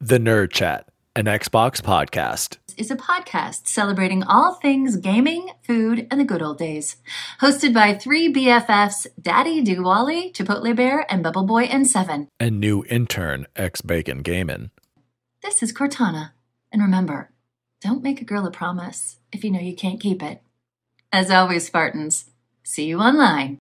The Nerd Chat, an Xbox podcast. is a podcast celebrating all things gaming, food, and the good old days. Hosted by three BFFs, Daddy Diwali, Chipotle Bear, and Bubble Boy and Seven. And new intern, X Bacon Gaming. This is Cortana. And remember, don't make a girl a promise if you know you can't keep it. As always, Spartans, see you online.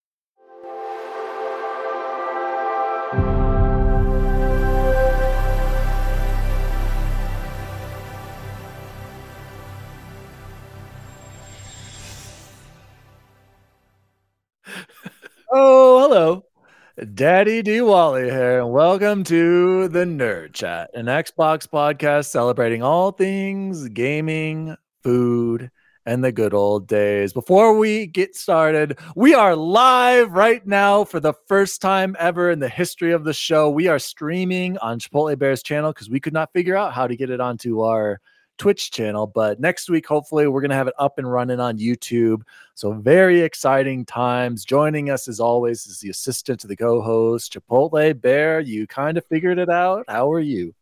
Daddy Diwali here, and welcome to the Nerd Chat, an Xbox podcast celebrating all things gaming, food, and the good old days. Before we get started, we are live right now for the first time ever in the history of the show. We are streaming on Chipotle Bears channel because we could not figure out how to get it onto our Twitch channel. But next week, hopefully, we're going to have it up and running on YouTube. So, very exciting times. Joining us, as always, is the assistant to the co host, Chipotle Bear. You kind of figured it out. How are you?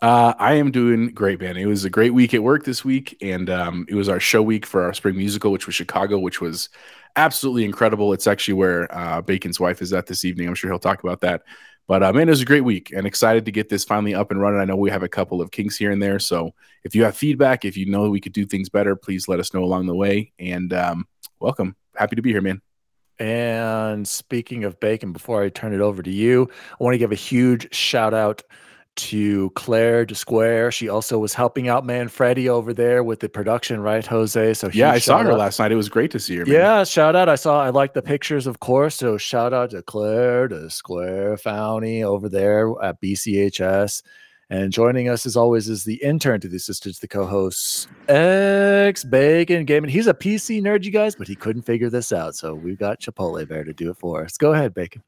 Uh, I am doing great, man. It was a great week at work this week, and um, it was our show week for our spring musical, which was Chicago, which was absolutely incredible. It's actually where uh, Bacon's wife is at this evening. I'm sure he'll talk about that. But uh, man, it was a great week and excited to get this finally up and running. I know we have a couple of kinks here and there. So if you have feedback, if you know we could do things better, please let us know along the way. And um, welcome. Happy to be here, man. And speaking of bacon, before I turn it over to you, I want to give a huge shout out to Claire de Square. She also was helping out Manfredi over there with the production, right, Jose? So yeah, I saw her out. last night. It was great to see her. Man. Yeah, shout out. I saw. I like the pictures, of course. So shout out to Claire de Square Fowney over there at BCHS. And joining us as always is the intern to the assistants, the co-hosts, X Bacon Gaming. He's a PC nerd, you guys, but he couldn't figure this out. So we've got Chipotle Bear to do it for us. Go ahead, Bacon.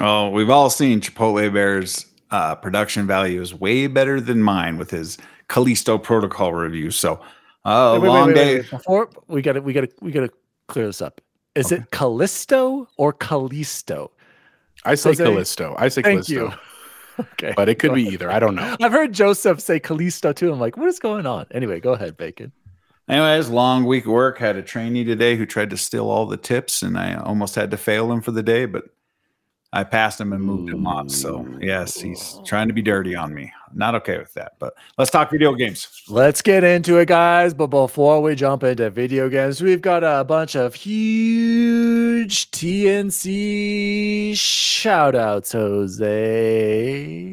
Oh, we've all seen Chipotle Bear's uh, production value is way better than mine with his Callisto Protocol review. So, uh, wait, long wait, wait, day. Before we got to, we got to, we got to clear this up. Is okay. it Callisto or Callisto? I say Jose? Callisto. I say Thank Callisto. You. Okay. But it could be either. I don't know. I've heard Joseph say Callisto too. I'm like, what is going on? Anyway, go ahead, Bacon. Anyways, long week of work. Had a trainee today who tried to steal all the tips, and I almost had to fail him for the day, but I passed him and moved him up. So yes, he's trying to be dirty on me. Not okay with that. But let's talk video games. Let's get into it, guys. But before we jump into video games, we've got a bunch of huge TNC shout outs, Jose.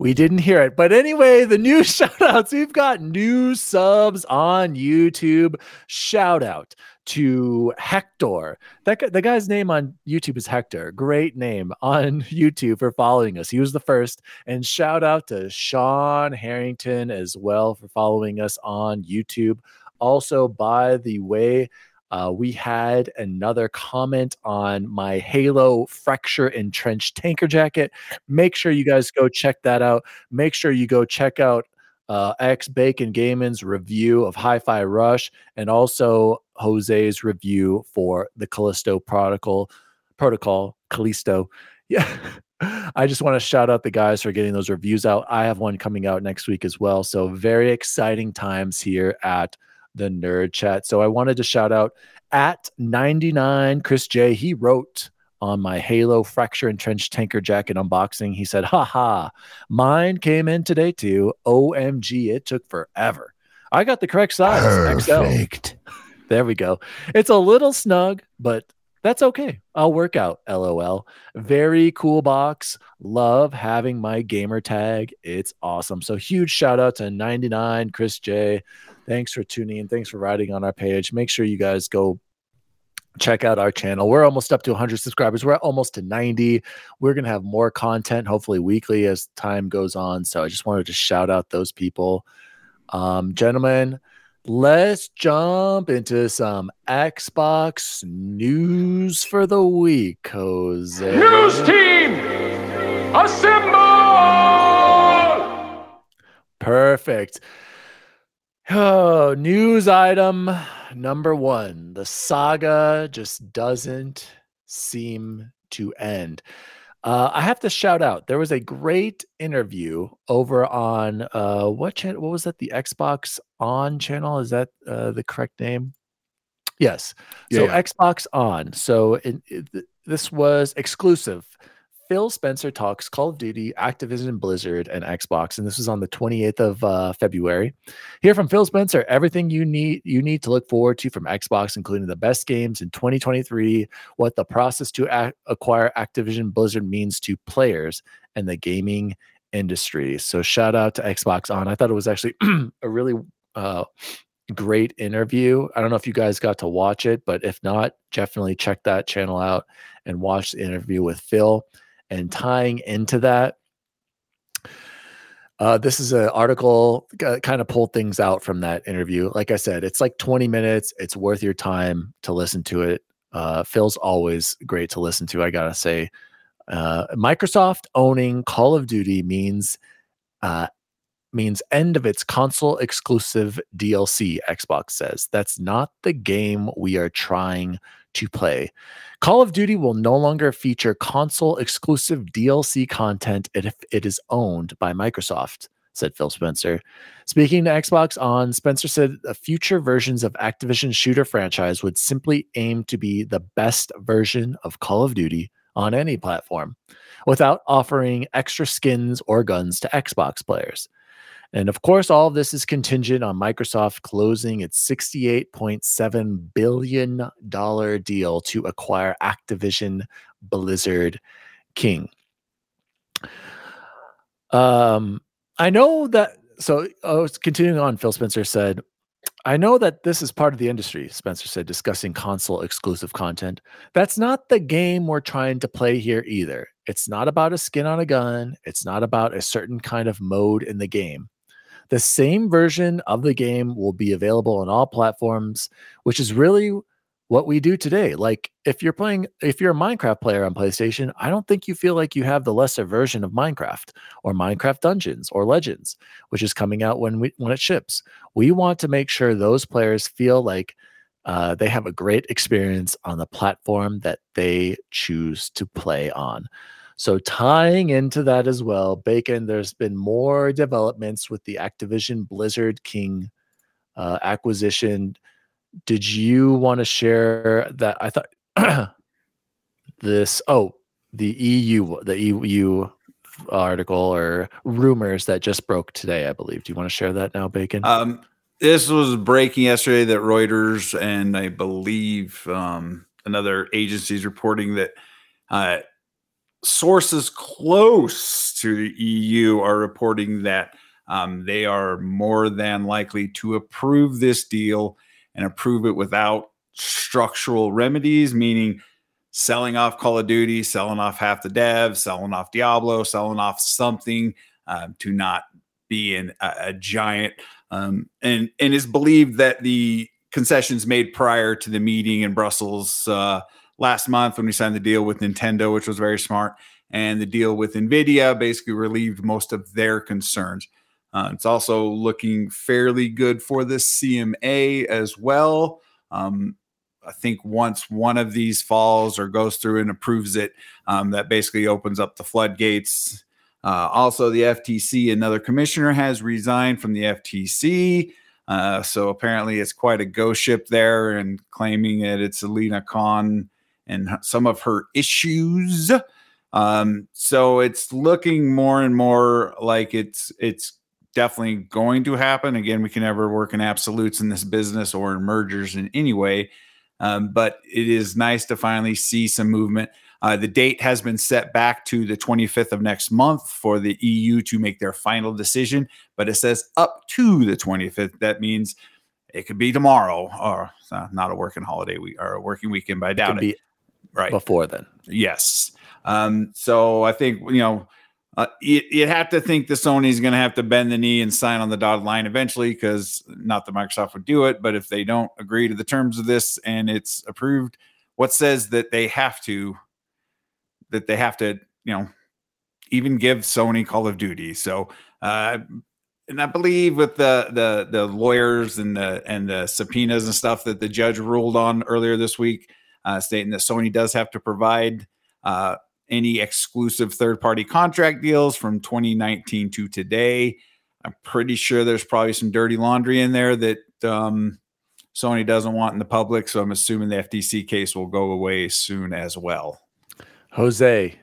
We didn't hear it. But anyway, the new shout outs, we've got new subs on YouTube. Shout out to Hector. That guy, the guy's name on YouTube is Hector. Great name on YouTube for following us. He was the first. And shout out to Sean Harrington as well for following us on YouTube. Also, by the way, uh, we had another comment on my Halo Fracture Entrenched Tanker Jacket. Make sure you guys go check that out. Make sure you go check out uh, X Bacon Gaming's review of Hi Fi Rush and also Jose's review for the Callisto Protocol. Protocol, Callisto. Yeah. I just want to shout out the guys for getting those reviews out. I have one coming out next week as well. So, very exciting times here at the Nerd Chat. So, I wanted to shout out at 99 Chris J. He wrote on my Halo Fracture Entrenched Tanker Jacket unboxing. He said, haha, mine came in today too. OMG, it took forever. I got the correct size. Perfect. XL. There we go. It's a little snug, but that's okay. I'll work out. LOL. Very cool box. Love having my gamer tag. It's awesome. So huge shout out to 99 Chris J. Thanks for tuning in. Thanks for writing on our page. Make sure you guys go check out our channel. We're almost up to 100 subscribers. We're almost to 90. We're going to have more content, hopefully weekly as time goes on. So I just wanted to shout out those people. Um, gentlemen, let's jump into some Xbox news for the week, Jose. News team, assemble! Perfect. Oh, news item number one. The saga just doesn't seem to end. Uh, I have to shout out. There was a great interview over on uh, what channel? What was that? The Xbox On channel? Is that uh, the correct name? Yes. So Yeah, yeah. Xbox On. So it, it- this was exclusive. Phil Spencer talks Call of Duty, Activision Blizzard, and Xbox, and this was on the 28th of uh, February. Hear from Phil Spencer everything you need you need to look forward to from Xbox, including the best games in 2023, what the process to ac- acquire Activision Blizzard means to players and the gaming industry. So shout out to Xbox On. I thought it was actually a really uh, great interview. I don't know if you guys got to watch it, but if not, definitely check that channel out and watch the interview with Phil. And tying into that, uh, this is an article kind of pulled things out from that interview. Like I said, it's like 20 minutes. It's worth your time to listen to it. Uh, Phil's always great to listen to, I gotta say. Uh, Microsoft owning Call of Duty means uh, means end of its console exclusive DLC, Xbox says. That's not the game we are trying to play. Call of Duty will no longer feature console exclusive DLC content if it is owned by Microsoft, said Phil Spencer. Speaking to Xbox on, Spencer said the future versions of Activision shooter franchise would simply aim to be the best version of Call of Duty on any platform without offering extra skins or guns to Xbox players. And of course, all of this is contingent on Microsoft closing its $68.7 billion deal to acquire Activision Blizzard King. Um, I know that. So, was continuing on. Phil Spencer said, I know that this is part of the industry, Spencer said, discussing console exclusive content. That's not the game we're trying to play here either. It's not about a skin on a gun, it's not about a certain kind of mode in the game. The same version of the game will be available on all platforms, which is really what we do today. Like if you're playing, if you're a Minecraft player on PlayStation, I don't think you feel like you have the lesser version of Minecraft or Minecraft Dungeons or Legends, which is coming out when we when it ships. We want to make sure those players feel like uh, they have a great experience on the platform that they choose to play on. So tying into that as well, Bacon, there's been more developments with the Activision Blizzard King uh, acquisition. Did you want to share that? I thought this. Oh, the EU, the EU article or rumors that just broke today. I believe. Do you want to share that now, Bacon? Um, this was breaking yesterday that Reuters and I believe um, another agency is reporting that uh, sources close to the EU are reporting that um, they are more than likely to approve this deal and approve it without structural remedies, meaning selling off Call of Duty, selling off half the devs, selling off Diablo, selling off something um, to not be in a, a giant. Um, and and it's believed that the concessions made prior to the meeting in Brussels uh, last month when we signed the deal with Nintendo, which was very smart, and the deal with Nvidia basically relieved most of their concerns. Uh, it's also looking fairly good for the CMA as well. Um, I think once one of these falls or goes through and approves it, um, that basically opens up the floodgates. Uh, also, the FTC, another commissioner has resigned from the FTC. Uh, so apparently, it's quite a ghost ship there and claiming that it's Alina Khan and some of her issues. Um, so it's looking more and more like it's it's definitely going to happen. Again, we can never work in absolutes in this business or in mergers in any way. Um, but it is nice to finally see some movement. Uh, the date has been set back to the 25th of next month for the EU to make their final decision, but it says up to the 25th. That means it could be tomorrow or uh, not a working holiday week or a working weekend, but I doubt Could it. be Right. before then. Yes. Um, so I think you know uh, you, you'd have to think the Sony's going to have to bend the knee and sign on the dotted line eventually, because not that Microsoft would do it, but if they don't agree to the terms of this and it's approved, what says that they have to that they have to you know even give Sony Call of Duty? So. Uh, and I believe with the the the lawyers and the and the subpoenas and stuff that the judge ruled on earlier this week, uh, stating that Sony does have to provide uh, any exclusive third party contract deals from 2019 to today. I'm pretty sure there's probably some dirty laundry in there that um, Sony doesn't want in the public. So I'm assuming the FTC case will go away soon as well. Jose,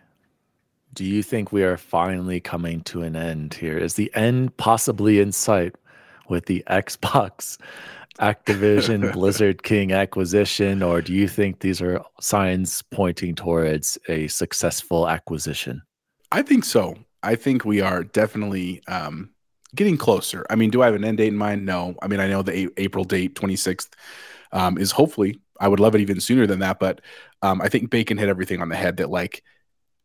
do you think we are finally coming to an end here? Is the end possibly in sight with the Xbox Activision Blizzard King acquisition, or do you think these are signs pointing towards a successful acquisition? I think so. I think we are definitely um, getting closer. I mean, do I have an end date in mind? No. I mean, I know the a- April date, 26th, um, is hopefully, I would love it even sooner than that. But um, I think Bacon hit everything on the head that, like,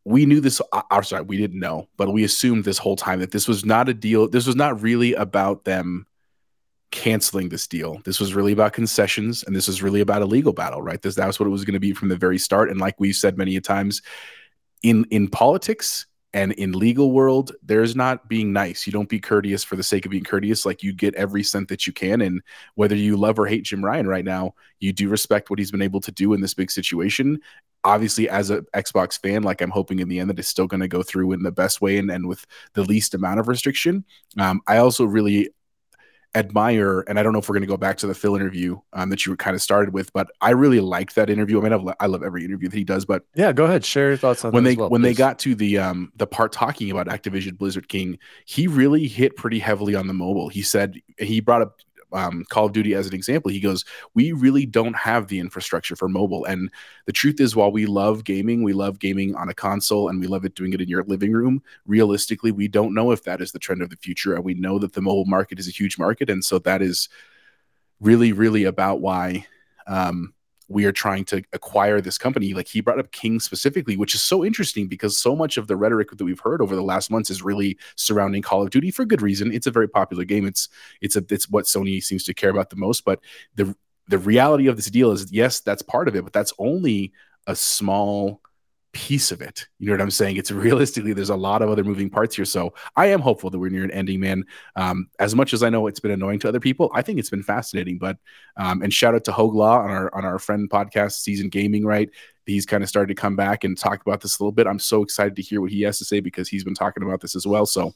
we knew this. Uh, I'm sorry, we didn't know, but we assumed this whole time that this was not a deal. This was not really about them canceling this deal. This was really about concessions, and this was really about a legal battle, right? This that was what it was going to be from the very start. And like we've said many a times, in in politics, and in legal world, there's not being nice. You don't be courteous for the sake of being courteous. Like you get every cent that you can. And whether you love or hate Jim Ryan right now, you do respect what he's been able to do in this big situation. Obviously, as an Xbox fan, like I'm hoping in the end that it's still going to go through in the best way and, and with the least amount of restriction. Um, I also really admire, and I don't know if we're going to go back to the Phil interview um, that you kind of started with, but I really liked that interview. I mean, I've, I love every interview that he does, but yeah, go ahead, share your thoughts on when they well, when please. they got to the um the part talking about Activision Blizzard King, he really hit pretty heavily on the mobile. He said he brought up um, Call of Duty as an example. He goes, "We really don't have the infrastructure for mobile." And the truth is, while we love gaming, we love gaming on a console, and we love it doing it in your living room. Realistically, we don't know if that is the trend of the future, and we know that the mobile market is a huge market, and so that is really, really about why. Um, we are trying to acquire this company. Like he brought up King specifically, which is so interesting because so much of the rhetoric that we've heard over the last months is really surrounding Call of Duty for good reason. It's a very popular game. It's it's a it's what Sony seems to care about the most. But the the reality of this deal is yes, that's part of it, but that's only a small piece of it. You know what I'm saying? It's realistically, there's a lot of other moving parts here. So I am hopeful that we're near an ending, man. Um, as much as I know it's been annoying to other people, I think it's been fascinating. But um, and shout out to Hoglaw on our on our friend podcast, Season Gaming, right? He's kind of started to come back and talk about this a little bit. I'm so excited to hear what he has to say because he's been talking about this as well. So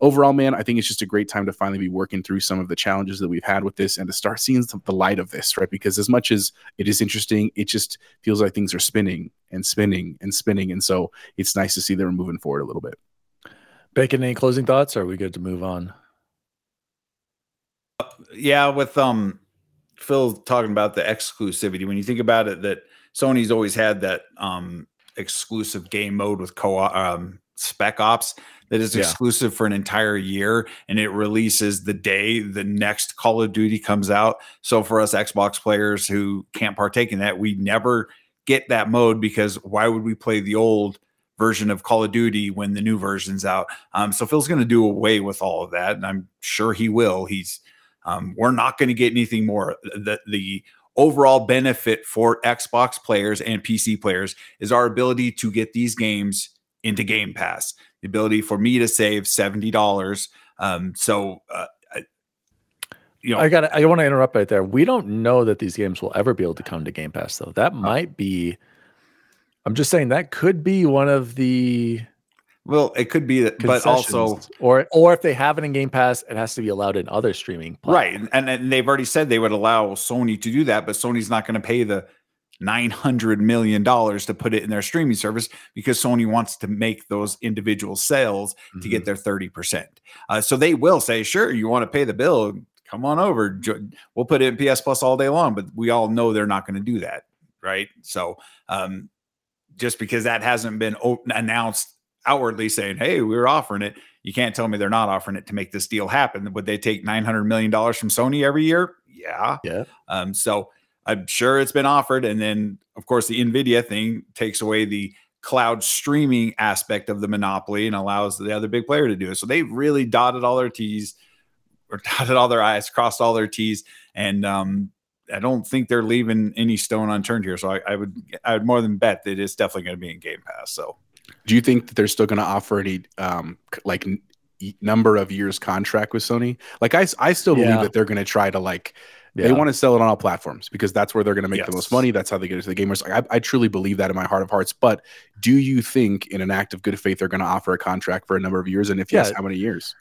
overall, man, I think it's just a great time to finally be working through some of the challenges that we've had with this and to start seeing the light of this, right? Because as much as it is interesting, it just feels like things are spinning and spinning and spinning. And so it's nice to see that we're moving forward a little bit. Bacon, any closing thoughts? Or are we good to move on? Yeah, with um Phil talking about the exclusivity, when you think about it, that Sony's always had that um exclusive game mode with co um spec ops that is Yeah. exclusive for an entire year and it releases the day the next Call of Duty comes out. So for us Xbox players who can't partake in that, we never get that mode because why would we play the old version of Call of Duty when the new version's out? Um, so Phil's going to do away with all of that, and I'm sure he will. He's um, we're not going to get anything more. The the overall benefit for Xbox players and PC players is our ability to get these games into Game Pass. The ability for me to save seventy dollars. Um, so, uh, I- you know, I got. I want to interrupt right there. We don't know that these games will ever be able to come to Game Pass, though. That might be. I'm just saying that could be one of the well, it could be that, but also or or if they have it in Game Pass, it has to be allowed in other streaming. right, and, and they've already said they would allow Sony to do that, but Sony's not going to pay the nine hundred million dollars to put it in their streaming service because Sony wants to make those individual sales to get their 30%. Uh, so they will say, sure, you want to pay the bill, come on over. We'll put it in PS Plus all day long, but we all know they're not going to do that. Right. So um, just because that hasn't been announced outwardly saying, hey, we're offering it, you can't tell me they're not offering it to make this deal happen. Would they take $900 million from Sony every year? Yeah. Yeah. Um, so I'm sure it's been offered. And then, of course, the NVIDIA thing takes away the cloud streaming aspect of the monopoly and allows the other big player to do it. So they really dotted all their T's or dotted all their I's, crossed all their T's. And um, I don't think they're leaving any stone unturned here. So I, I would, I would more than bet that it's definitely going to be in Game Pass. So Do you think that they're still going to offer any um like n- y- number of years contract with Sony? Like I, I still believe Yeah. that they're going to try to like They Yeah. want to sell it on all platforms because that's where they're going to make the most money. That's how they get it to the gamers. I, I truly believe that in my heart of hearts. But do you think, in an act of good faith, they're going to offer a contract for a number of years? And if yes, how many years?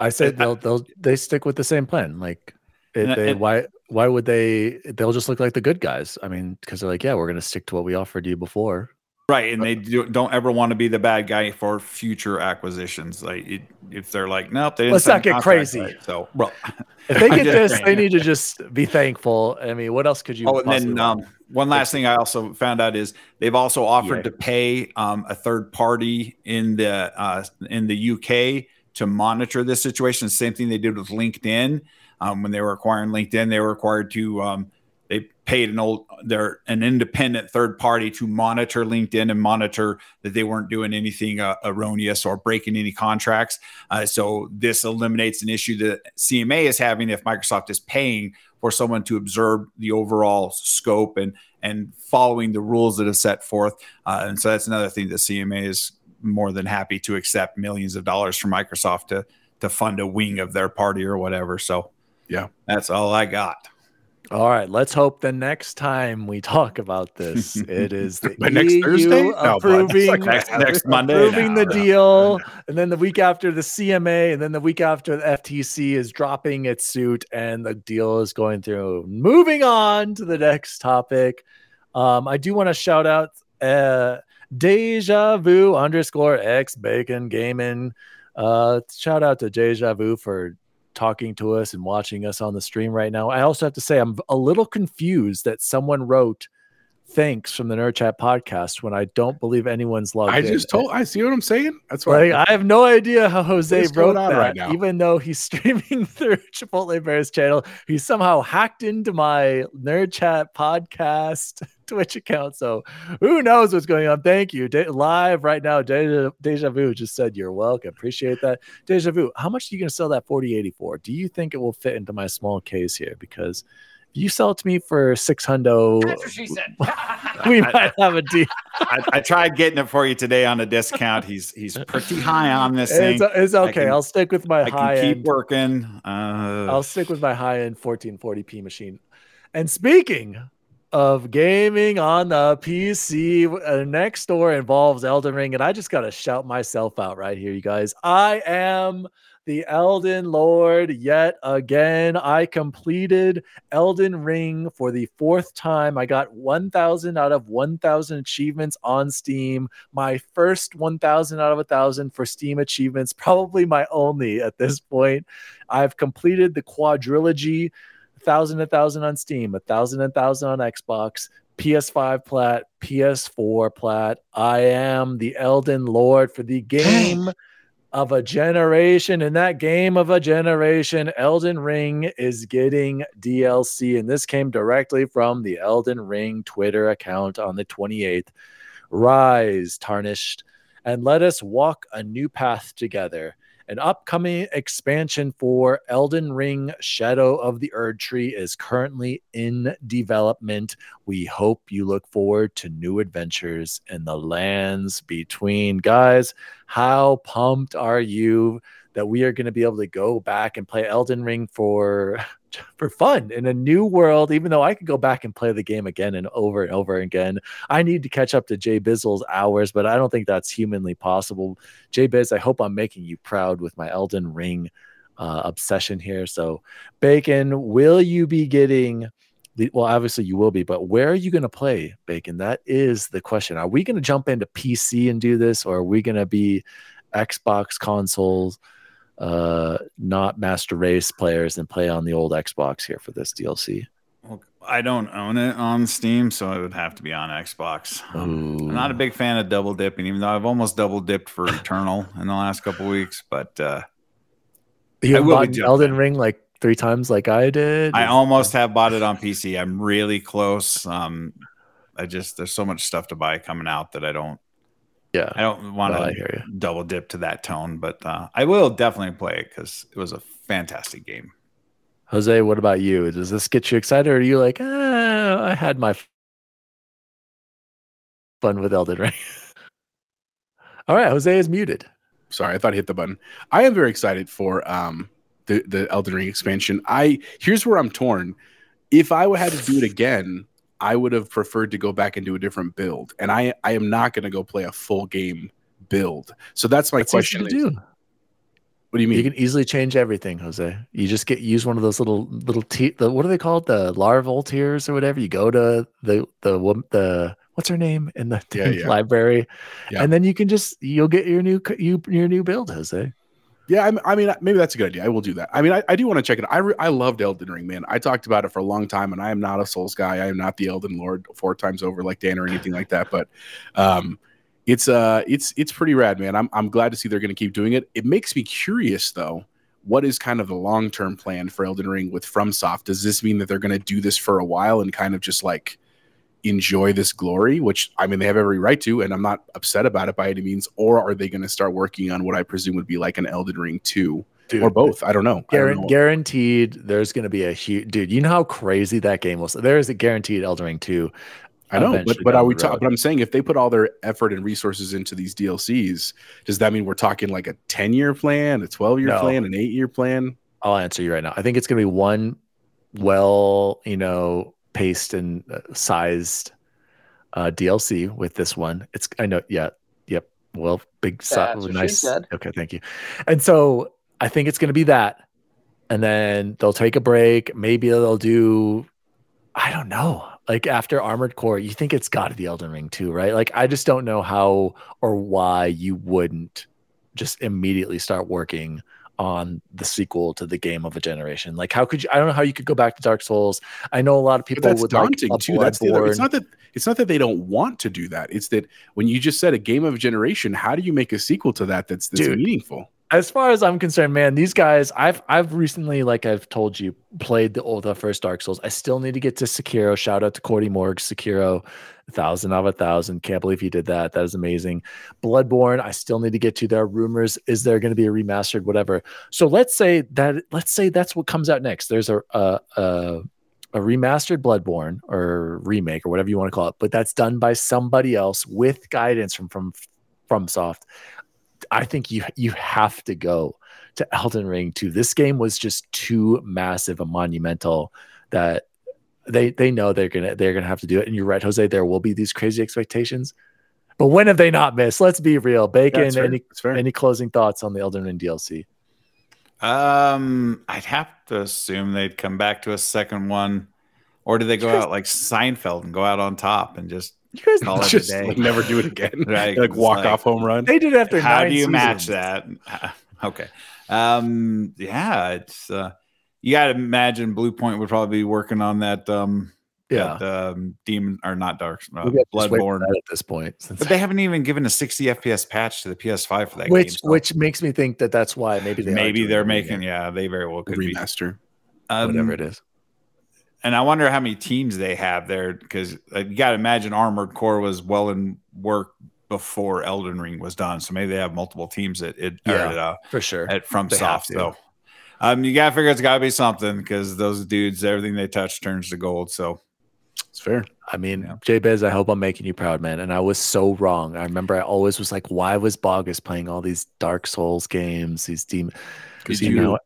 I said I- they'll they'll they stick with the same plan. Like it, they, and- why why would they? They'll just look like the good guys. I mean, because they're like, yeah, we're gonna stick to what we offered you before. Right, and they do, don't ever want to be the bad guy for future acquisitions. Like it, if they're like, nope, they Let's not get crazy. right." So, well, If they get this, they need to just be thankful. I mean, what else could you? Oh, and then um, one last thing I also found out is they've also offered Yeah. to pay um, a third party in the uh, in the UK to monitor this situation. Same thing they did with LinkedIn um, when they were acquiring LinkedIn. They were required to um, paid an old they're an independent third party to monitor LinkedIn and monitor that they weren't doing anything uh, erroneous or breaking any contracts. Uh, so this eliminates an issue that CMA is having if Microsoft is paying for someone to observe the overall scope and and following the rules that have set forth. Uh, and so that's another thing that CMA is more than happy to accept millions of dollars from Microsoft to to fund a wing of their party or whatever. So Yeah. that's all I got. All right, let's hope the next time we talk about this, it is the But next EU Thursday? No, approving Like next- next Monday? approving the No. deal, and then the week after the CMA, and then the week after the FTC is dropping its suit, and the deal is going through. Moving on to the next topic, um, I do want to shout out uh, Deja Vu underscore X Bacon Gaming. Uh, shout out to Deja Vu for talking to us and watching us on the stream right now. I also have to say I'm a little confused that someone wrote thanks from the Nerd Chat podcast when I don't believe anyone's logged I in. just told. I see what I'm saying. That's why. Like I have no idea how Jose wrote that. right now? Even though he's streaming through Chipotle Bears channel, he somehow hacked into my Nerd Chat podcast Twitch account. So who knows what's going on? Thank you. De- live right now, Deja, Deja Vu just said you're welcome. Appreciate that. Deja Vu, how much are you going to sell that 4080 for? Do you think it will fit into my small case here? Because you sell it to me for six hundo, That's what she said. we might have a deal. I, I tried getting it for you today on a discount. He's he's pretty high on this thing. It's, it's okay. can- I'll stick with my I high can keep end. working. Uh, I'll stick with my high end 1440p machine. And speaking of gaming on the PC, uh, next door involves Elden Ring, and I just got to shout myself out right here, you guys. I am the Elden Lord yet again. I completed Elden Ring for the fourth time. I got 1,000 out of 1,000 achievements on Steam. My first 1,000 out of 1,000 for Steam achievements, probably my only at this point. I've completed the quadrilogy, thousand a thousand on Steam, a thousand and thousand on Xbox, PS5 plat, PS4 plat. I am the Elden Lord for the game of a generation. And that game of a generation, Elden Ring is getting DLC. And this came directly from the Elden Ring Twitter account on the 28th. Rise, tarnished, and let us walk a new path together. An upcoming expansion for Elden Ring Shadow of the Erdtree is currently in development. We hope you look forward to new adventures in the lands between. Guys, how pumped are you that we are going to be able to go back and play Elden Ring for for fun in a new world even though I could go back and play the game again and over and over again. I need to catch up to Jay Bizzle's hours, but I don't think that's humanly possible. Jay Biz, I hope I'm making you proud with my Elden Ring uh, obsession here. So, Bacon, will you be getting the, well, obviously you will be, but where are you going to play, Bacon? That is the question. Are we going to jump into PC and do this, or are we going to be Xbox consoles, uh, not Master Race players and play on the old Xbox here for this DLC? well, I don't own it on Steam, so it would have to be on Xbox. Um, I'm not a big fan of double dipping, even though I've almost double dipped for Eternal in the last couple weeks. But uh, You I bought. Elden Ring like three times, like I did. I almost have bought it on PC. I'm really close. Um, I just there's so much stuff to buy coming out that I don't yeah. I don't want Well, to I double dip to that tone, but uh, I will definitely play it because it was a fantastic game. Jose, what about you? Does this get you excited, or are you like, ah, I had my fun with Elden Ring? All right, Jose is muted. Sorry, I thought I hit the button. I am very excited for um the the Elden Ring expansion. I here's where I'm torn. If I had to do it again, I would have preferred to go back and do a different build. And I I am not going to go play a full game build. So that's my That's easy question. to is- do. What do you mean? You can easily change everything, Jose. You just get use one of those little little te- the what are they called? The larval tears or whatever. You go to the the wom- the what's her name in the Yeah, yeah. library, Yeah. and then you can just you'll get your new c- you your new build, Jose. Yeah, I'm- I, mean, maybe that's a good idea. I will do that. I mean, I, I do want to check it. I re- I loved Elden Ring, man. I talked about it for a long time, and I am not a Souls guy. I am not the Elden Lord four times over like Dan or anything like that. But um, it's uh, it's it's pretty rad, man. I'm I'm glad to see they're going to keep doing it. It makes me curious though. What is kind of the long term plan for Elden Ring with FromSoft? Does this mean that they're going to do this for a while and kind of just like enjoy this glory? Which I mean, they have every right to, and I'm not upset about it by any means. Or are they going to start working on what I presume would be like an Elden Ring two? Dude, or both. I don't know. I don't know. guaranteed, there's going to be a huge dude. You know how crazy that game was. There is a guaranteed Elden Ring two. I know, but but are we talking? But I'm saying if they put all their effort and resources into these DLCs, does that mean we're talking like a 10 year plan, a 12 year No. plan, an eight year plan? I'll answer you right now. I think it's going to be one well, you know, paced and uh, sized uh, DLC with this one. It's I know, yeah, yep. Well, big, That's what nice. Okay, thank you. And so I think it's going to be that, and then they'll take a break. Maybe they'll do. I don't know. Like after Armored Core, you think it's got to be Elden Ring too, right? Like I just don't know how or why you wouldn't just immediately start working on the sequel to the game of a generation. Like, how could you? I don't know how you could go back to Dark Souls. I know a lot of But people that's would daunting like too. That's the other, it's not that it's not that they don't want to do that. It's that when you just said a game of a generation, how do you make a sequel to that that's that's Dude. meaningful? as far as I'm concerned, man, these guys, I've I've recently, like I've told you, played the old the first Dark Souls. I still need to get to Sekiro. Shout out to Cordy Morg, Sekiro, thousand out of a thousand. Can't believe he did that. That is amazing. Bloodborne, I still need to get to. There rumors. Is there going to be a remastered, whatever? So let's say that let's say that's what comes out next. There's a a, a a remastered Bloodborne or remake or whatever you want to call it, but that's done by somebody else with guidance from from FromSoft. I think you you have to go to Elden Ring too. This game was just too massive and monumental that they they know they're gonna they're gonna have to do it. And you're right, Jose. There will be these crazy expectations, but when have they not missed? Let's be real. Bacon. That's any any closing thoughts on the Elden Ring DLC? Um, I'd have to assume they'd come back to a second one, or do they go out like Seinfeld and go out on top and just You guys, Call it a day. like never do it again. Right, like walk like- off home run. they did it after. how nine do you match that? Okay. Um, yeah, it's uh, you got to imagine Bluepoint would probably be working on that. Um, Yeah, that, um, demon or not dark, uh, We got just wait for Bloodborne. at this point. since- But they haven't even given a 60 FPS patch to the PS5 for that which game. so which makes me think that that's why maybe they are maybe doing they're making. Yeah, they very well could be. Remaster. Um, whatever it is. And I wonder how many teams they have there because uh, you got to imagine Armored Core was well in work before Elden Ring was done. So maybe they have multiple teams at it Yeah. at, uh, For sure. at from They soft to. though. Um, you gotta figure it's gotta be something because those dudes, everything they touch turns to gold. So It's fair. I mean, Yeah. Jay Bez, I hope I'm making you proud, man. And I was so wrong. I remember I always was like, why was Bogus playing all these Dark Souls games, these demon? Did you you- know,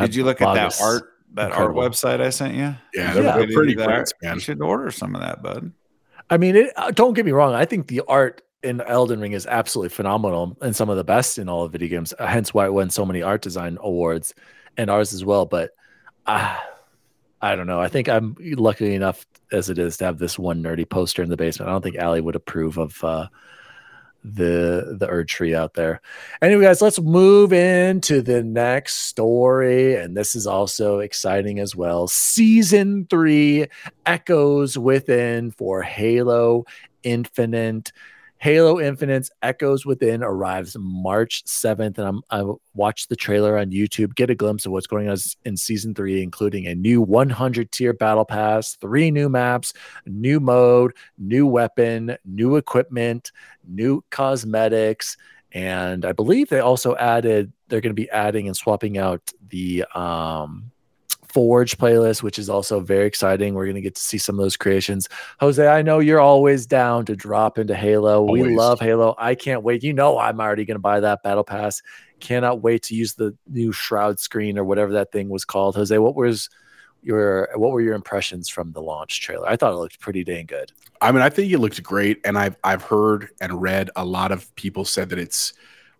did you look at that art that incredible. art website I sent you? Yeah, Yeah. they're, they're pretty you great, man. You should order some of that, bud. I mean, it, uh, don't get me wrong. I think the art in Elden Ring is absolutely phenomenal and some of the best in all of video games. uh, Hence why it won so many art design awards and ours as well. But uh, I don't know. I think I'm lucky enough as it is to have this one nerdy poster in the basement. I don't think Allie would approve of uh, the the Erdtree out there. Anyway, guys, let's move into the next story, and this is also exciting as well. Season three echoes within for Halo Infinite. Halo Infinite's Echoes Within arrives March 7th, and I'm, I watched the trailer on YouTube, get a glimpse of what's going on in season three, including a new 100 tier battle pass, three new maps, new mode, new weapon, new equipment, new cosmetics, and I believe they also added they're going to be adding and swapping out the um, Forge playlist, which is also very exciting. We're going to get to see some of those creations. Jose, I know you're always down to drop into Halo. Always. We love Halo. I can't wait. You know, I'm already going to buy that battle pass. Cannot wait to use the new shroud screen or whatever that thing was called. Jose, what was your what were your impressions from the launch trailer? I thought it looked pretty dang good. I mean, I think it looked great, and I've I've heard and read a lot of people said that it's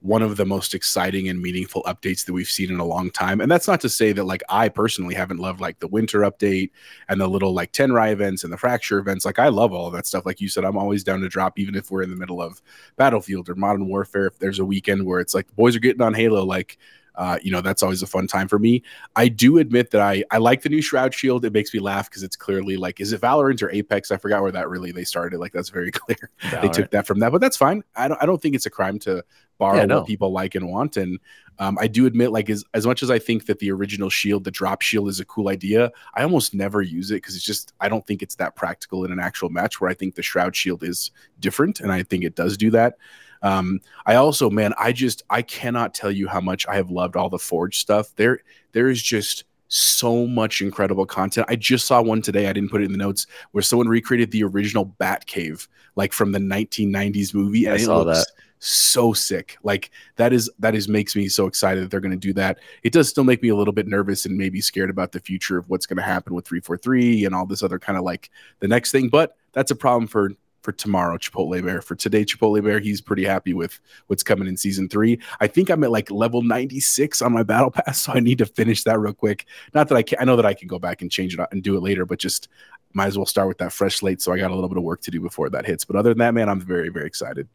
one of the most exciting and meaningful updates that we've seen in a long time. And that's not to say that like I personally haven't loved like the winter update and the little like Tenrai events and the fracture events. Like I love all that stuff. Like you said, I'm always down to drop, even if we're in the middle of Battlefield or Modern Warfare. If there's a weekend where it's like the boys are getting on Halo, like uh, you know, that's always a fun time for me. I do admit that I I like the new Shroud Shield. It makes me laugh because it's clearly like, is it Valorant or Apex? I forgot where that really they started. Like that's very clear. They took that from that, but that's fine. I don't I don't think it's a crime to borrow Yeah, no. what people like and want. And um, I do admit, like as as much as I think that the original shield, the drop shield, is a cool idea, I almost never use it because it's just I don't think it's that practical in an actual match. Where I think the Shroud Shield is different, and I think it does do that. Um, I also, man, I just I cannot tell you how much I have loved all the Forge stuff. There, there is just so much incredible content. I just saw one today. I didn't put it in the notes where someone recreated the original Bat Cave, like from the 1990s movie, and I it saw looks that. so sick. Like that is that is makes me so excited that they're going to do that. It does still make me a little bit nervous and maybe scared about the future of what's going to happen with 343 and all this other kind of like the next thing. But that's a problem for for tomorrow, Chipotle Bear. For today, Chipotle Bear, he's pretty happy with what's coming in season three. I think I'm at like level 96 on my battle pass, so I need to finish that real quick. Not that I can, I know that I can go back and change it and do it later, but just might as well start with that fresh slate. So I got a little bit of work to do before that hits. But other than that, man, I'm very, very excited.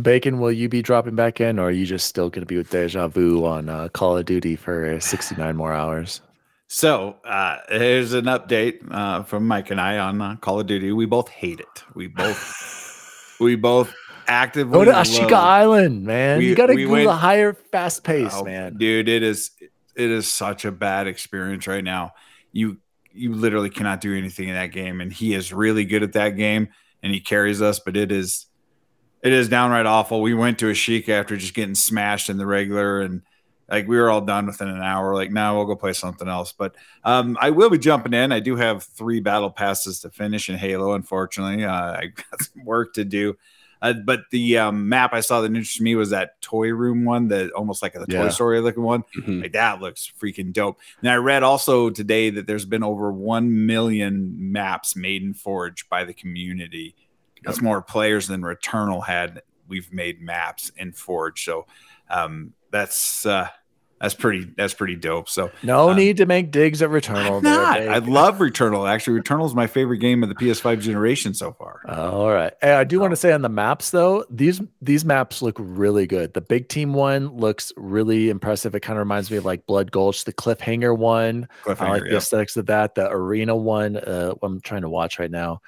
Bacon, will you be dropping back in, or are you just still going to be with Deja Vu on uh, Call of Duty for 69 more hours? So uh, here's an update uh, from Mike and I on uh, Call of Duty. We both hate it. We both we both actively Go to Ashika Island, man. We- you got to we go went- the higher, fast pace, Oh, man. dude it is it is such a bad experience right now you you literally cannot do anything in that game and he is really good at that game and he carries us but it is it is downright awful we went to Ashika after just getting smashed in the regular and like we were all done within an hour like now we'll go play something else but um i will be jumping in i do have three battle passes to finish in halo unfortunately uh, i got some work to do uh, but the um, map I saw that interested me was that toy room one, that almost like a Yeah. Toy Story looking one. Mhm. Like that looks freaking dope. And I read also today that there's been over 1 million maps made in Forge by the community. That's more players than Returnal had. We've made maps in Forge. So um, that's uh, that's pretty that's pretty dope. So No Um, need to make digs at Returnal. I'm not. Bacon. I love Returnal. Actually, Returnal is my favorite game of the PS5 generation so far. All right. Hey, I do want to say on the maps though, these these maps look really good. The big team one looks really impressive. It kind of reminds me of like Blood Gulch. The cliffhanger one, I like the yeah. aesthetics of that. The arena one, uh, I'm trying to watch right now.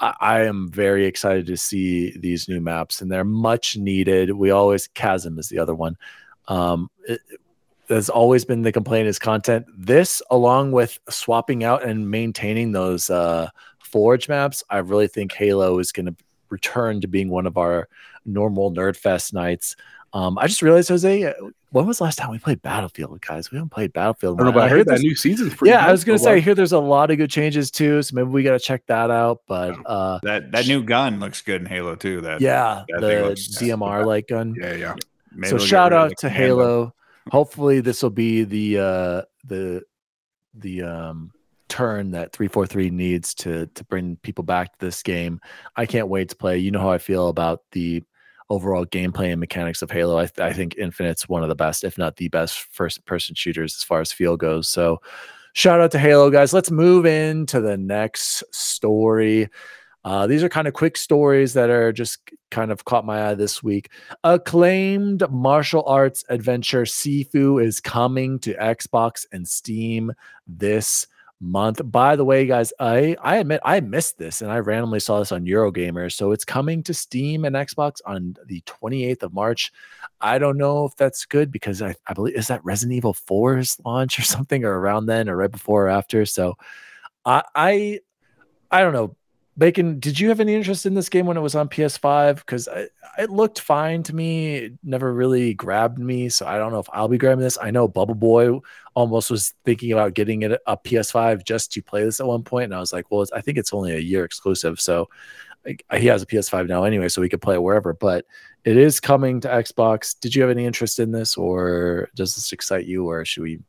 I, am very excited to see these new maps, and they're much needed. We always Chasm is the other one. Um, it, there's always been the complaint is content. This, along with swapping out and maintaining those uh, Forge maps, I really think Halo is going to return to being one of our normal nerd fest nights. Um, I just realized, Jose, when was the last time we played Battlefield, guys? We haven't played Battlefield. I don't know, in but I while. heard that new season's pretty yeah, I was gonna so say I hear there's a lot of good changes too, so maybe we gotta check that out. But uh That that new gun looks good in Halo too. That yeah, that the looks- DMR like gun. Yeah, yeah. maybe so we'll shout out to commando. Halo. Hopefully this will be the uh the the um turn that 343 needs to to bring people back to this game. I can't wait to play. You know how I feel about the overall gameplay and mechanics of Halo. I, I think Infinite's one of the best, if not the best, first person shooters as far as feel goes. So, shout out to Halo, guys. Let's move into the next story. Uh, these are kind of quick stories that are just kind of caught my eye this week. Acclaimed martial arts adventure Sifu is coming to Xbox and Steam this month. By the way, guys, I I admit I missed this and I randomly saw this on Eurogamer. So it's coming to Steam and Xbox on the 28th of March. I don't know if that's good because I, I believe is that Resident Evil 4's launch or something or around then or right before or after. So I I I don't know. Bacon, did you have any interest in this game when it was on PS5? Because it looked fine to me. It never really grabbed me. So I don't know if I'll be grabbing this. I know Bubble Boy almost was thinking about getting it a PS5 just to play this at one point, and I was like, well, I think it's only a year exclusive. So he has a PS5 now anyway, so we could play it wherever. But it is coming to Xbox. Did you have any interest in this, or does this excite you, or should we?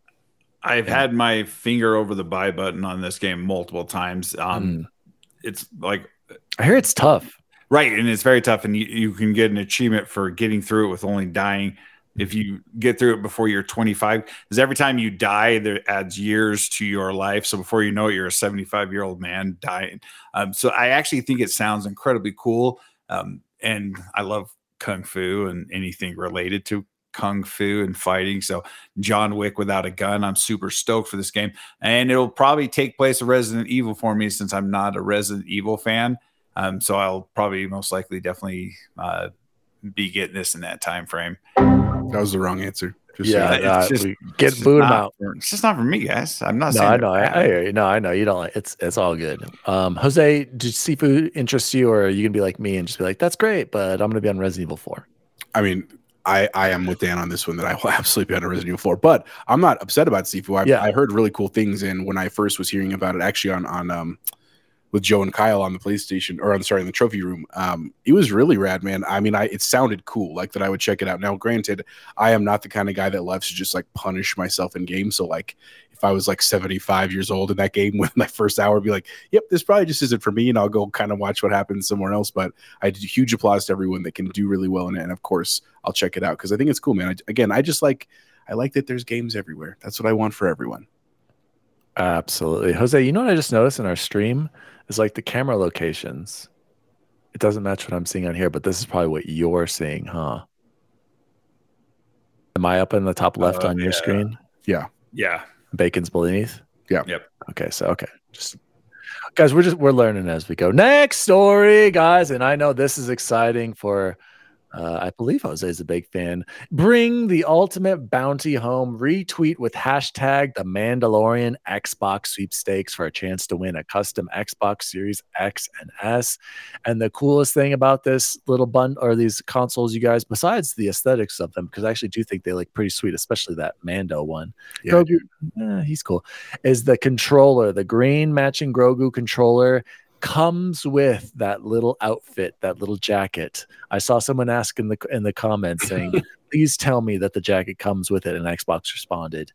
I've had my finger over the buy button on this game multiple times. Um, mm it's like I hear it's tough. Right, and it's very tough, and you, you can get an achievement for getting through it with only dying if you get through it before you're 25. Because every time you die, there adds years to your life. So before you know it, you're a 75 year old man dying. Um, so I actually think it sounds incredibly cool, um, and I love kung fu and anything related to kung fu and fighting. So John Wick without a gun, I'm super stoked for this game, and it'll probably take place of Resident Evil for me since I'm not a Resident Evil fan. Um, so I'll probably most likely definitely uh, be getting this in that time frame. That was the wrong answer. Just yeah, so uh, just, get boot them out. It's just not for me, guys. I'm not. No, I know. I, I, hear you. No, I know you don't like. It's it's all good. Um, Jose, did Sifu interest you, or are you gonna be like me and just be like, "That's great," but I'm gonna be on Resident Evil Four. I mean, I, I am with Dan on this one that I will absolutely be on a Resident Evil 4, but I'm not upset about Sifu. I, yeah. I heard really cool things. And when I first was hearing about it, actually on, on, um, with Joe and Kyle on the PlayStation or I'm sorry, in the trophy room, um, it was really rad, man. I mean, I, it sounded cool, like that I would check it out. Now, granted, I am not the kind of guy that loves to just like punish myself in games. So like, if I was like 75 years old in that game with my first hour, I'd be like, yep, this probably just isn't for me. And I'll go kind of watch what happens somewhere else. But I did huge applause to everyone that can do really well in it. And of course, I'll check it out because I think it's cool, man. I, again, I just like, I like that there's games everywhere. That's what I want for everyone. Absolutely. Jose, you know what I just noticed in our stream is like the camera locations. It doesn't match what I'm seeing on here, but this is probably what you're seeing, huh? Am I up in the top left uh, on your screen? Yeah. Yeah. Bacon's beneath. Yeah. Yep. Okay. So okay, just guys, we're just we're learning as we go. Next story, guys, and I know this is exciting for uh, I believe Jose is a big fan. Bring the ultimate bounty home. Retweet with hashtag the Mandalorian Xbox sweepstakes for a chance to win a custom Xbox Series X and S. And the coolest thing about this little bundle or these consoles, you guys, besides the aesthetics of them, because I actually do think they look pretty sweet, especially that Mando one. Yeah, Grogu, eh, he's cool. Is the controller, the green matching Grogu controller comes with that little outfit, that little jacket. I saw someone ask in the in the comments saying, "Please tell me that the jacket comes with it." And Xbox responded,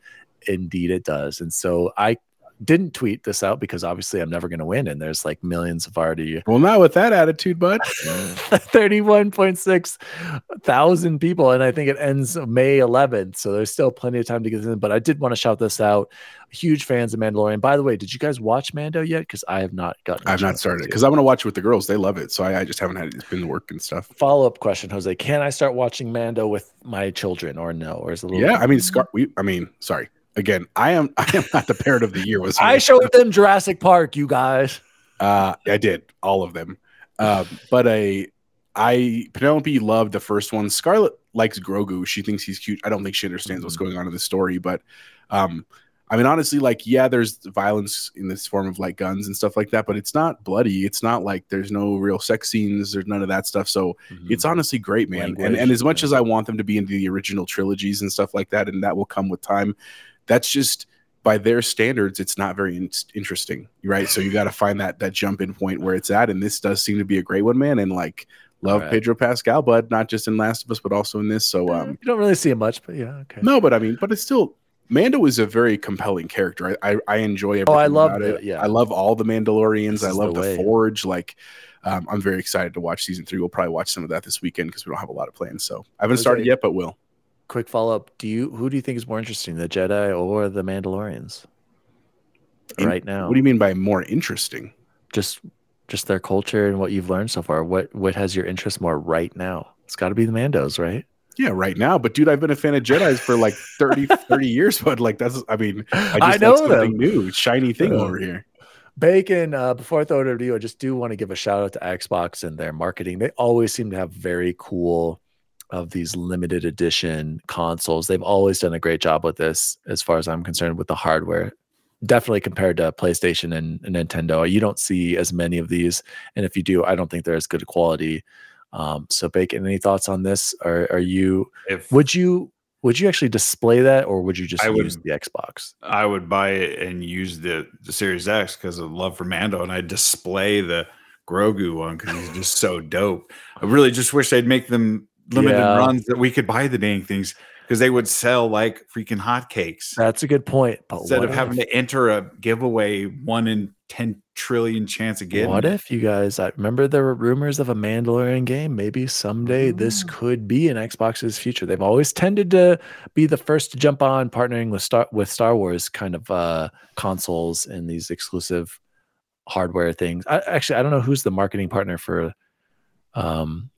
"Indeed, it does." And so I didn't tweet this out because obviously I'm never going to win, and there's like millions of already. Well, not with that attitude, bud. Point six thousand people, and I think it ends May 11th, so there's still plenty of time to get in. But I did want to shout this out. Huge fans of Mandalorian. By the way, did you guys watch Mando yet? Because I have not gotten. I've not started it because I want to watch it with the girls. They love it, so I, I just haven't had it. It's been work and stuff. Follow up question, Jose: Can I start watching Mando with my children, or no? Or is it a little? Yeah, I mean, Scar. We, I mean, sorry again, I am I am not the parent of the year. Was I showed them Jurassic Park, you guys? Uh, I did all of them, um, but I I Penelope loved the first one. Scarlett likes Grogu. She thinks he's cute. I don't think she understands mm-hmm. what's going on in the story, but um, I mean, honestly, like, yeah, there's violence in this form of like guns and stuff like that, but it's not bloody. It's not like there's no real sex scenes. There's none of that stuff. So mm-hmm. it's honestly great, man. Language, and and as much yeah. as I want them to be into the original trilogies and stuff like that, and that will come with time, that's just by their standards it's not very in- interesting right so you got to find that that jump in point where it's at and this does seem to be a great one man and like love right. pedro pascal but not just in last of us but also in this so um you don't really see it much but yeah okay no but i mean but it's still Mando is a very compelling character. I I, I enjoy everything. Oh, I love it. it. Yeah, I love all the Mandalorians. This I love the, the Forge. Like, um, I'm very excited to watch season three. We'll probably watch some of that this weekend because we don't have a lot of plans. So I haven't started yet, but will quick follow up: Do you who do you think is more interesting, the Jedi or the Mandalorians? In, right now, what do you mean by more interesting? Just just their culture and what you've learned so far. What what has your interest more right now? It's got to be the Mandos, right? Yeah, right now. But dude, I've been a fan of Jedi's for like 30, 30 years. But like that's I mean, I just I know something new, shiny thing over here. Bacon, uh, before I throw it over to you, I just do want to give a shout out to Xbox and their marketing. They always seem to have very cool of these limited edition consoles. They've always done a great job with this, as far as I'm concerned, with the hardware. definitely compared to PlayStation and, and, Nintendo. You don't see as many of these, and if you do, I don't think they're as good quality. Um, so, Bacon, any thoughts on this? Are are you? If would you would you actually display that, or would you just I use would- the Xbox? I would buy it and use the, the Series X because of love for Mando, and I'd display the Grogu one because he's just so dope. I really just wish they'd make them limited Yeah. runs that we could buy the dang things because they would sell like freaking hotcakes That's a good point. But instead of having to enter a giveaway one in 10 trillion chance of getting What if you guys? I remember there were rumors of a Mandalorian game. Maybe someday this Mm. could be in Xbox's future. They've always tended to be the first to jump on partnering with Star with Star Wars kind of uh, consoles and these exclusive hardware things. I, actually, I don't know who's the marketing partner for um,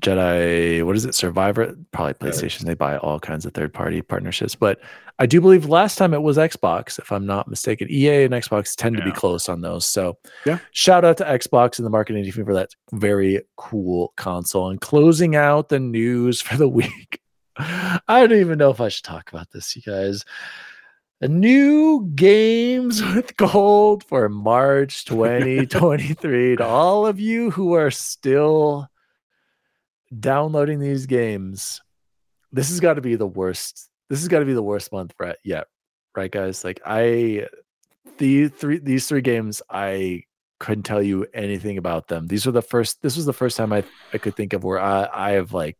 Jedi. What is it? Survivor? Probably PlayStation. They buy all kinds of third party partnerships, but I do believe last time it was Xbox, if I'm not mistaken. EA and Xbox tend to be close on those. So Yeah. shout out to Xbox and the marketing team for that very cool console. And closing out the news for the week. I don't even know if I should talk about this, you guys. A new games with gold for March 2023. to all of you who are still downloading these games, this has got to be the worst. This has got to be the worst month for yet, right, guys? Like I, the three these three games, I couldn't tell you anything about them. These were the first. This was the first time I I could think of where I I have like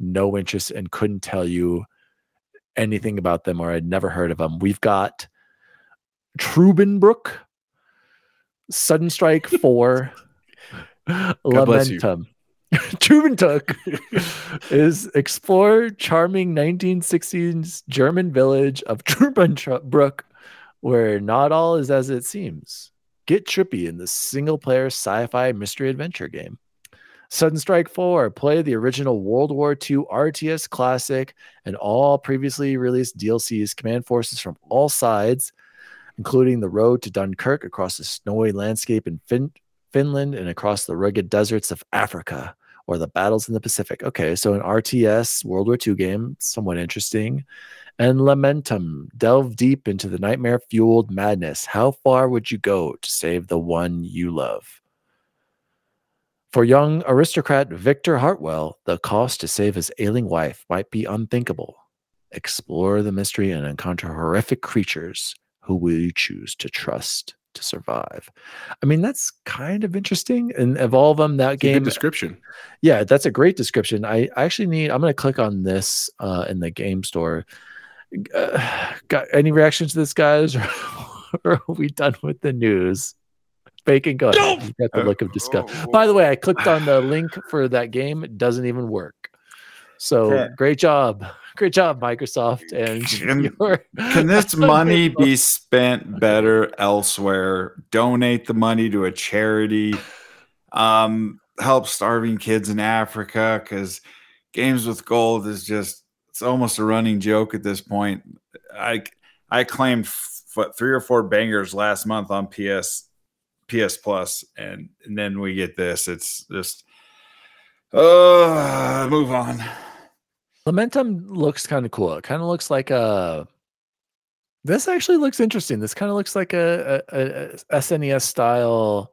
no interest and couldn't tell you anything about them or I'd never heard of them. We've got Trubenbrook, Sudden Strike 4, bless Trubentuk is explore charming 1960s German village of Trubenbrook, where not all is as it seems. Get trippy in the single player sci fi mystery adventure game. Sudden Strike 4, play the original World War II RTS classic and all previously released DLCs, command forces from all sides, including the road to Dunkirk across the snowy landscape in fin- Finland and across the rugged deserts of Africa or the battles in the Pacific. Okay, so an RTS World War II game, somewhat interesting. And Lamentum, delve deep into the nightmare fueled madness. How far would you go to save the one you love? For young aristocrat Victor Hartwell, the cost to save his ailing wife might be unthinkable. Explore the mystery and encounter horrific creatures. Who will you choose to trust to survive? I mean, that's kind of interesting. And of all of them, that It's game, description. yeah, that's a great description. I I actually need. I'm going to click on this uh, in the game store. Uh, got any reactions to this, guys? or are we done with the news? Bacon. You got the look of disgust. By the way, I clicked on the link for that game. It doesn't even work. So Okay. great job, great job, Microsoft. And Can- your- Can this money be spent better elsewhere? Donate the money to a charity. Um, help starving kids in Africa because games with gold is just it's almost a running joke at this point. I I claimed f- three or four bangers last month on PS PS Plus, and, and then we get this. It's just uh move on. Lamentum looks kind of cool. It kind of looks like a. This actually looks interesting. This kind of looks like a, a, a SNES style,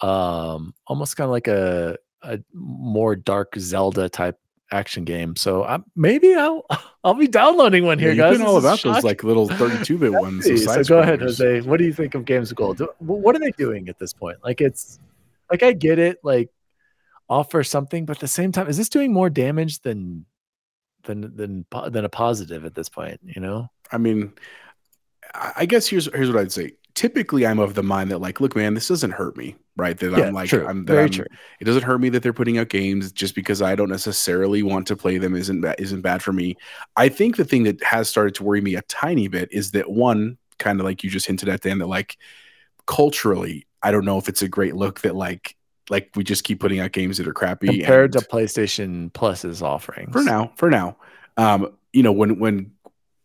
um, almost kind of like a a more dark Zelda type action game. So I, maybe I'll I'll be downloading one here, Yeah, guys. you've been all about those like little 32 bit ones. those so go ahead. Jose. What do you think of Games of Gold? What are they doing at this point? Like it's like I get it, like offer something, but at the same time, is this doing more damage than than than than a positive at this point? You know, I mean, I guess here's here's what I'd say. Typically, I'm of the mind that like, look, man, this doesn't hurt me, right? That yeah, I'm like, true, I'm that very I'm, true. it doesn't hurt me that they're putting out games just because I don't necessarily want to play them isn't ba- isn't bad for me. I think the thing that has started to worry me a tiny bit is that one kind of like you just hinted at Dan that like culturally, I don't know if it's a great look that like like we just keep putting out games that are crappy Compared to PlayStation Plus's offerings. For now for now. Um you know when when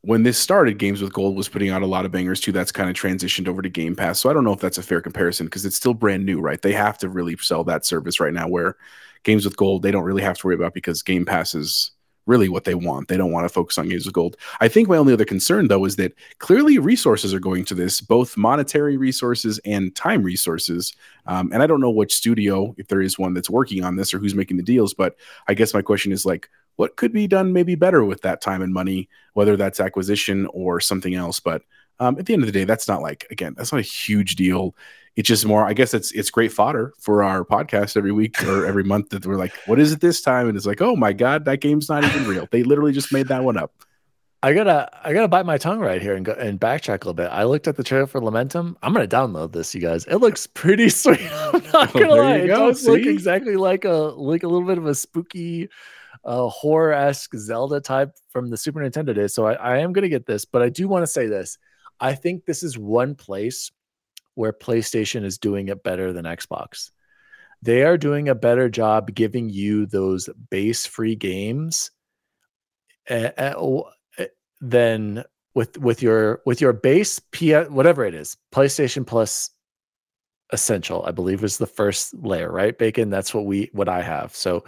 when this started games with gold was putting out a lot of bangers too. That's kind of transitioned over to game pass. So i don't know if that's a fair comparison because it's still brand new right? They have to really sell that service right now where games with gold they don't really have to worry about because game pass is really what they want. They don't want to focus on games with gold. I think my only other concern though is that clearly resources are going to this, both monetary resources and time resources. Um, and I don't know which studio, if there is one that's working on this or who's making the deals, but I guess my question is like, what could be done maybe better with that time and money, whether that's acquisition or something else. But um, at the end of the day, that's not like again, that's not a huge deal. It's just more. I guess it's it's great fodder for our podcast every week or every month that we're like, what is it this time? And it's like, oh my god, that game's not even real. They literally just made that one up. I gotta I gotta bite my tongue right here and go and backtrack a little bit. I looked at the trailer for Lamentum. I'm gonna download this, you guys. It looks pretty sweet. I'm not gonna lie. It go. does See? look exactly like a like a little bit of a spooky uh horror esque Zelda type from the Super Nintendo days. So I, I am gonna get this, but I do want to say this. I think this is one place where PlayStation is doing it better than Xbox. They are doing a better job giving you those base free games eh, eh, eh, than with with your with your base PS whatever it is PlayStation Plus Essential I believe is the first layer right Bacon that's what we what I have so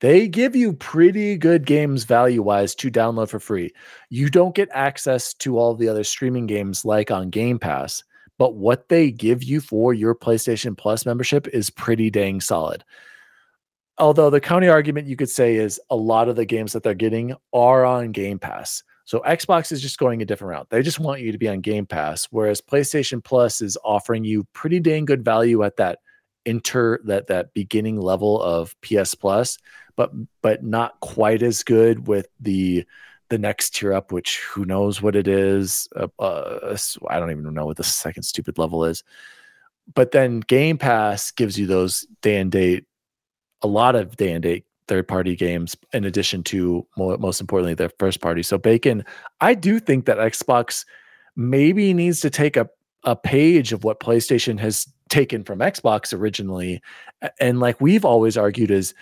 they give you pretty good games value wise to download for free. You don't get access to all the other streaming games like on Game Pass, but what they give you for your PlayStation Plus membership is pretty dang solid. Although the county argument you could say is a lot of the games that they're getting are on Game Pass. So Xbox is just going a different route. They just want you to be on Game Pass, whereas PlayStation Plus is offering you pretty dang good value at that enter that that beginning level of PS Plus but but not quite as good with the the next tier up, which who knows what it is. Uh, uh, I don't even know what the second stupid level is. But then Game Pass gives you those day and date, a lot of day and date third party games, in addition to most importantly their first party. So Bacon, I do think that Xbox maybe needs to take a a page of what PlayStation has taken from Xbox originally, and like we've always argued is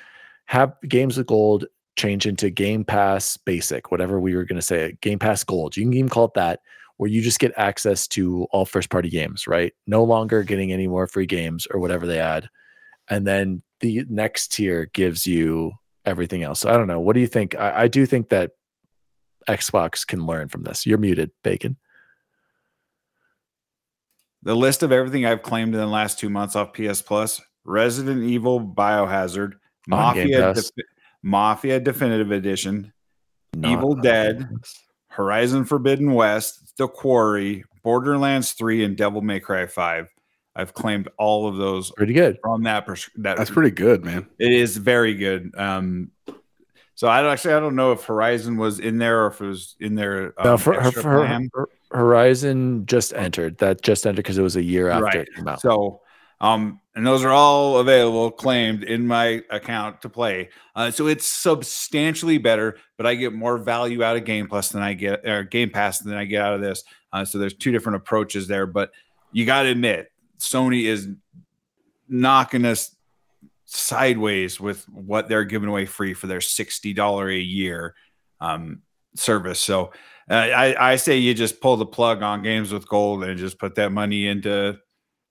have games with gold change into Game Pass Basic, whatever we were going to say, Game Pass Gold. You can even call it that, where you just get access to all first party games, right? No longer getting any more free games or whatever they add. And then the next tier gives you everything else. So I don't know. What do you think? I, I do think that Xbox can learn from this. You're muted, Bacon. The list of everything I've claimed in the last two months off PS Plus Resident Evil, Biohazard, Mafia, Mafia Definitive Edition, Not Evil Dead, Horizon Forbidden West, The Quarry, Borderlands 3, and Devil May Cry 5. I've claimed all of those pretty good from that. Pers- that That's pretty good, man. It is very good. Um, so I don't actually I don't know if Horizon was in there or if it was in there. Um, no, for, for, for, Horizon just entered. That just entered because it was a year after right. it came out. So um, and those are all available, claimed in my account to play. Uh, so it's substantially better, but I get more value out of Game Plus than I get or Game Pass than I get out of this. Uh, so there's two different approaches there, but you got to admit, Sony is knocking us sideways with what they're giving away free for their sixty dollar a year um, service. So uh, I, I say you just pull the plug on Games with Gold and just put that money into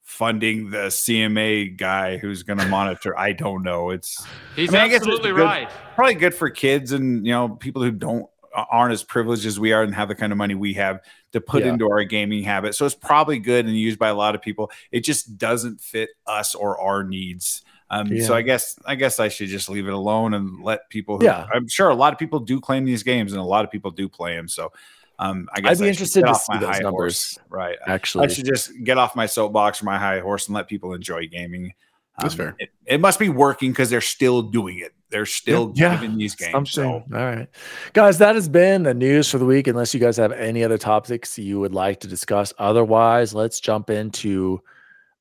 funding the CMA guy who's going to monitor. I don't know. It's he's I mean, absolutely good, right. Probably good for kids and you know people who don't aren't as privileged as we are and have the kind of money we have to put yeah. into our gaming habit. So it's probably good and used by a lot of people. It just doesn't fit us or our needs. Um, yeah. So I guess I guess I should just leave it alone and let people. Who, yeah, I'm sure a lot of people do claim these games and a lot of people do play them. So um, I guess I'd be I interested to see those numbers. Horse. Right. Actually, I should just get off my soapbox or my high horse and let people enjoy gaming. That's um, fair. It, it, must be working because they're still doing it. They're still yeah, giving these games. So. All right, guys, that has been the news for the week. Unless you guys have any other topics you would like to discuss, otherwise, let's jump into.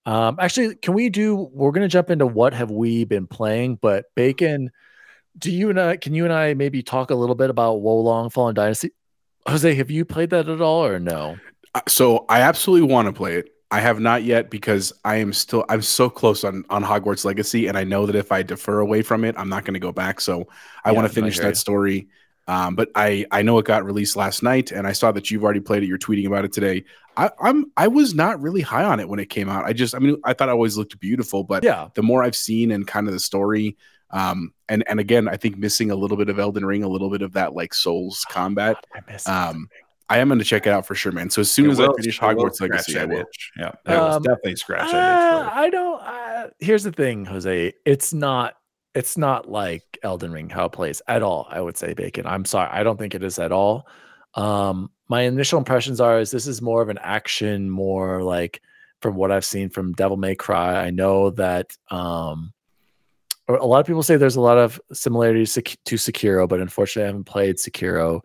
Um, actually, can we do? We're going to jump into what have we been playing, but Bacon. Do you and I? Can you and I maybe talk a little bit about Wo Long Fallen Dynasty? Jose, have you played that at all or no? Uh, so I absolutely want to play it. I have not yet because I am still I'm so close on on Hogwarts Legacy, and I know that if I defer away from it, I'm not going to go back. So I yeah, want to finish that story. Um, but I I know it got released last night, and I saw that you've already played it. You're tweeting about it today. I, I'm I was not really high on it when it came out. I just I mean I thought it always looked beautiful, but yeah, the more I've seen and kind of the story, Um, and and again, I think missing a little bit of Elden Ring, a little bit of that like Souls combat. I miss Um, I am going to check it out for sure, man. So as soon It as I finish Hogwarts Legacy, I that will. itch. Yeah, it will Um, definitely scratch Uh, that itch. for. I don't. Uh, here's the thing, Jose. It's not. It's not like Elden Ring how it plays at all. I would say Bacon. I'm sorry. I don't think it is at all. Um, my initial impressions are is this is more of an action, more like from what I've seen from Devil May Cry. I know that um, or a lot of people say there's a lot of similarities to Sekiro, but unfortunately, I haven't played Sekiro.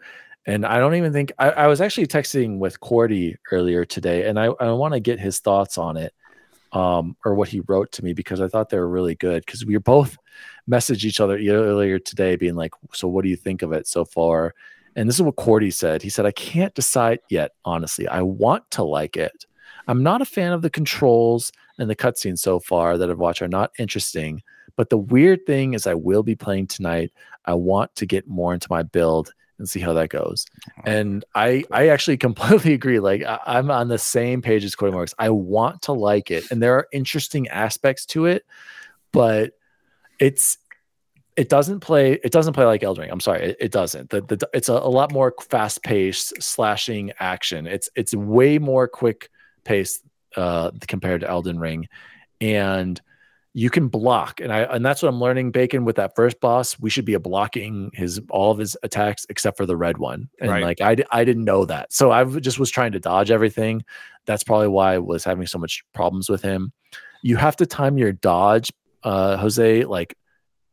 And I don't even think I, I was actually texting with Cordy earlier today, and I, I want to get his thoughts on it, um, or what he wrote to me because I thought they were really good. Because we both messaged each other earlier today, being like, "So, what do you think of it so far?" And this is what Cordy said. He said, "I can't decide yet. Honestly, I want to like it. I'm not a fan of the controls and the cutscenes so far that I've watched are not interesting. But the weird thing is, I will be playing tonight. I want to get more into my build." and see how that goes. And I I actually completely agree. Like I, I'm on the same page as Cody Marks. I want to like it, and there are interesting aspects to it, but it's it doesn't play it doesn't play like Elden Ring. I'm sorry, it, it doesn't. The, the it's a, a lot more fast paced slashing action. It's it's way more quick paced uh compared to Elden Ring, and you can block and i and that's what i'm learning bacon with that first boss we should be blocking his all of his attacks except for the red one and Right. like i i didn't know that. So i just was trying to dodge everything. That's probably why i was having so much problems with him. You have to time your dodge uh jose like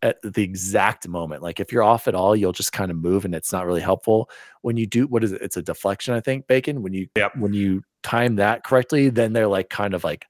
at the exact moment. Like if you're off at all you'll just kind of move and it's not really helpful. When you do what is it? It's a deflection i think bacon? When you Yep. when you time that correctly then they're like kind of like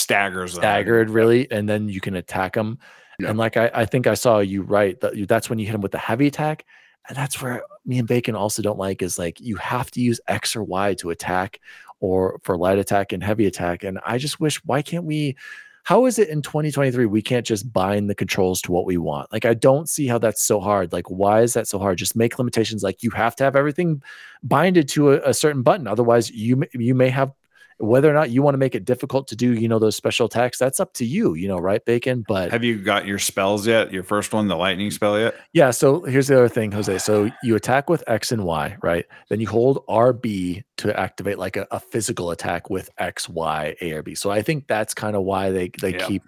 Staggers. them. staggered really and then you can attack them Yeah. and like I, I think i saw you right that that's when you hit them with the heavy attack and that's where me and bacon also don't like is like you have to use x or y to attack or for light attack and heavy attack and i just wish why can't we how is it in 2023 we can't just bind the controls to what we want like i don't see how that's so hard like why is that so hard just make limitations like you have to have everything binded to a, a certain button otherwise you you may have whether or not you want to make it difficult to do you know those special attacks that's up to you you know right bacon but Have you got your spells yet? Your first one, the lightning spell yet? yeah so here's the other thing jose so you attack with x and y right then you hold rb to activate like a, a physical attack with x y a or b so i think that's kind of why they they Yeah. keep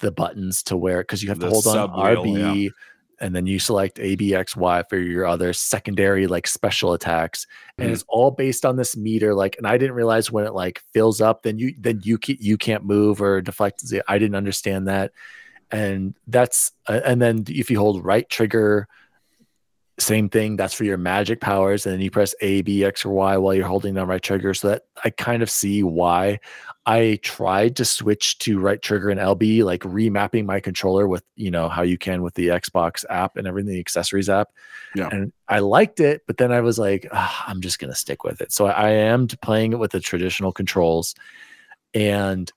the buttons to where because you have to hold on rb and then you select a b x y for your other secondary like special attacks and Mhm. it's all based on this meter like and i didn't realize when it like fills up then you then you can, you can't move or deflect i didn't understand that and that's uh, and then if you hold right trigger same thing that's for your magic powers and then you press a b x or y while you're holding down right trigger. So that i kind of see why. I tried to switch to right trigger and lb like remapping my controller with you know how you can with the xbox app and everything the accessories app. Yeah. and i liked it but then i was like "Ah, i'm just gonna stick with it. So i, am playing it with the traditional controls and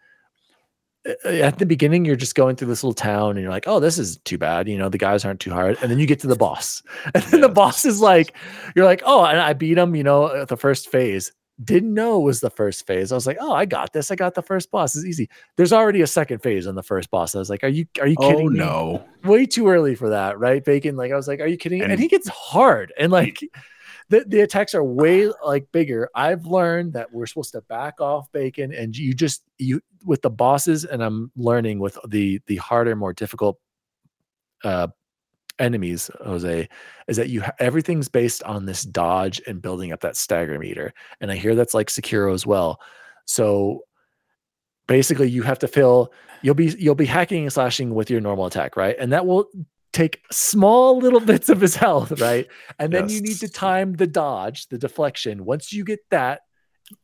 Uh, uh, at the beginning you're just going through this little town and you're like oh this is too bad you know the guys aren't too hard and then you get to the boss and then the boss is like you're like oh and i beat him you know at the first phase. Didn't know it was the first phase. I was like oh i got this. I got the first boss. It's easy. There's already a second phase on the first boss. I was like are you are you oh, kidding Oh me? no. way too early for that right bacon? Like i was like are you kidding? And, And- he gets hard and like the, the attacks are way like bigger. I've learned that we're supposed to back off bacon and you just you with the bosses and i'm learning with the the harder more difficult uh enemies jose is that you everything's based on this dodge and building up that stagger meter and i hear that's like sekiro as well. So basically you have to fill you'll be you'll be hacking and slashing with your normal attack right? And that will take small little bits of his health right? And then you need to time the dodge the deflection. Once you get that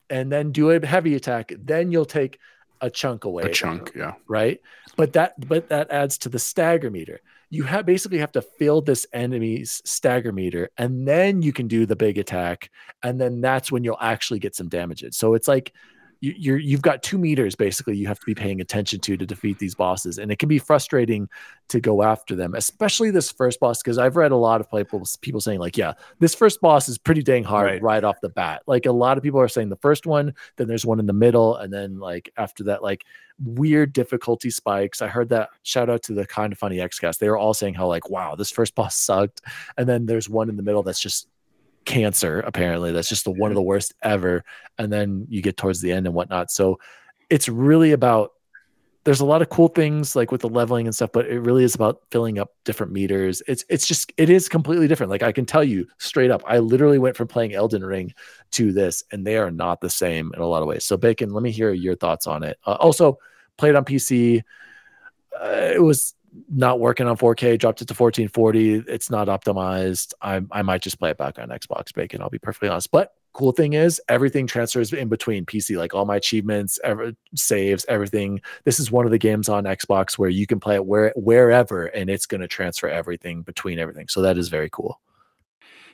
and then do a heavy attack then you'll take a chunk away A chunk. Yeah. right? But that but that adds to the stagger meter. You have basically have to fill this enemy's stagger meter and then you can do the big attack and then that's when you'll actually get some damages. So it's like you, you're you've got two meters basically you have to be paying attention to to defeat these bosses, and it can be frustrating to go after them, especially this first boss. Because I've read a lot of people people saying like, yeah, this first boss is pretty dang hard Right. right. off the bat. Like a lot of people are saying the first one, then there's one in the middle, and then like after that, like weird difficulty spikes. I heard that shout out to the Kinda Funny Xcast. They were all saying how like, wow, this first boss sucked, and then there's one in the middle that's just cancer apparently. That's just the one of the worst ever. And then you get towards the end and whatnot. So it's really about there's a lot of cool things like with the leveling and stuff but it really is about filling up different meters. It's it's just it is completely different. Like i can tell you straight up i literally went from playing elden ring to this and they are not the same in a lot of ways. So bacon let me hear your thoughts on it. Uh, also played on pc uh, it was not working on 4K, dropped it to 1440. It's not optimized. I, I might just play it back on Xbox Bacon. I'll be perfectly honest. But cool thing is everything transfers in between PC, like all my achievements, ever saves, everything. This is one of the games on Xbox where you can play it where wherever and it's going to transfer everything between everything. So that is very cool.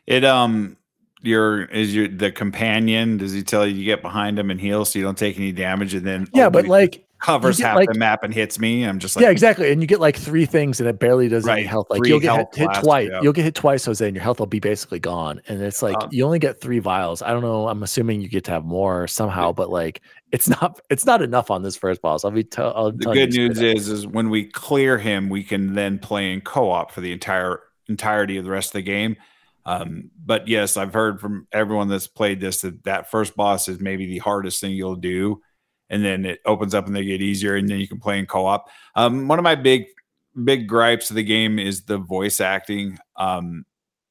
It um your is your the companion does he tell you to get behind him and heal so you don't take any damage and then Yeah, oh, but like covers half like- the map and hits me i'm just like yeah, exactly. And you get like three things and it barely does any health. Like you'll get hit, hit twice. yeah. You'll get hit twice, Jose, and your health will be basically gone. And it's like Um, you only get three vials. I don't know. I'm assuming you get to have more somehow, but like it's not it's not enough on this first boss. I'll be tell I'll the good news is is when we clear him we can then play in co-op for the entire entirety of the rest of the game um, but yes i've heard from everyone that's played this that that first boss is maybe the hardest thing you'll do and then it opens up and they get easier and then you can play in co-op um, one of my big big gripes of the game is the voice acting um,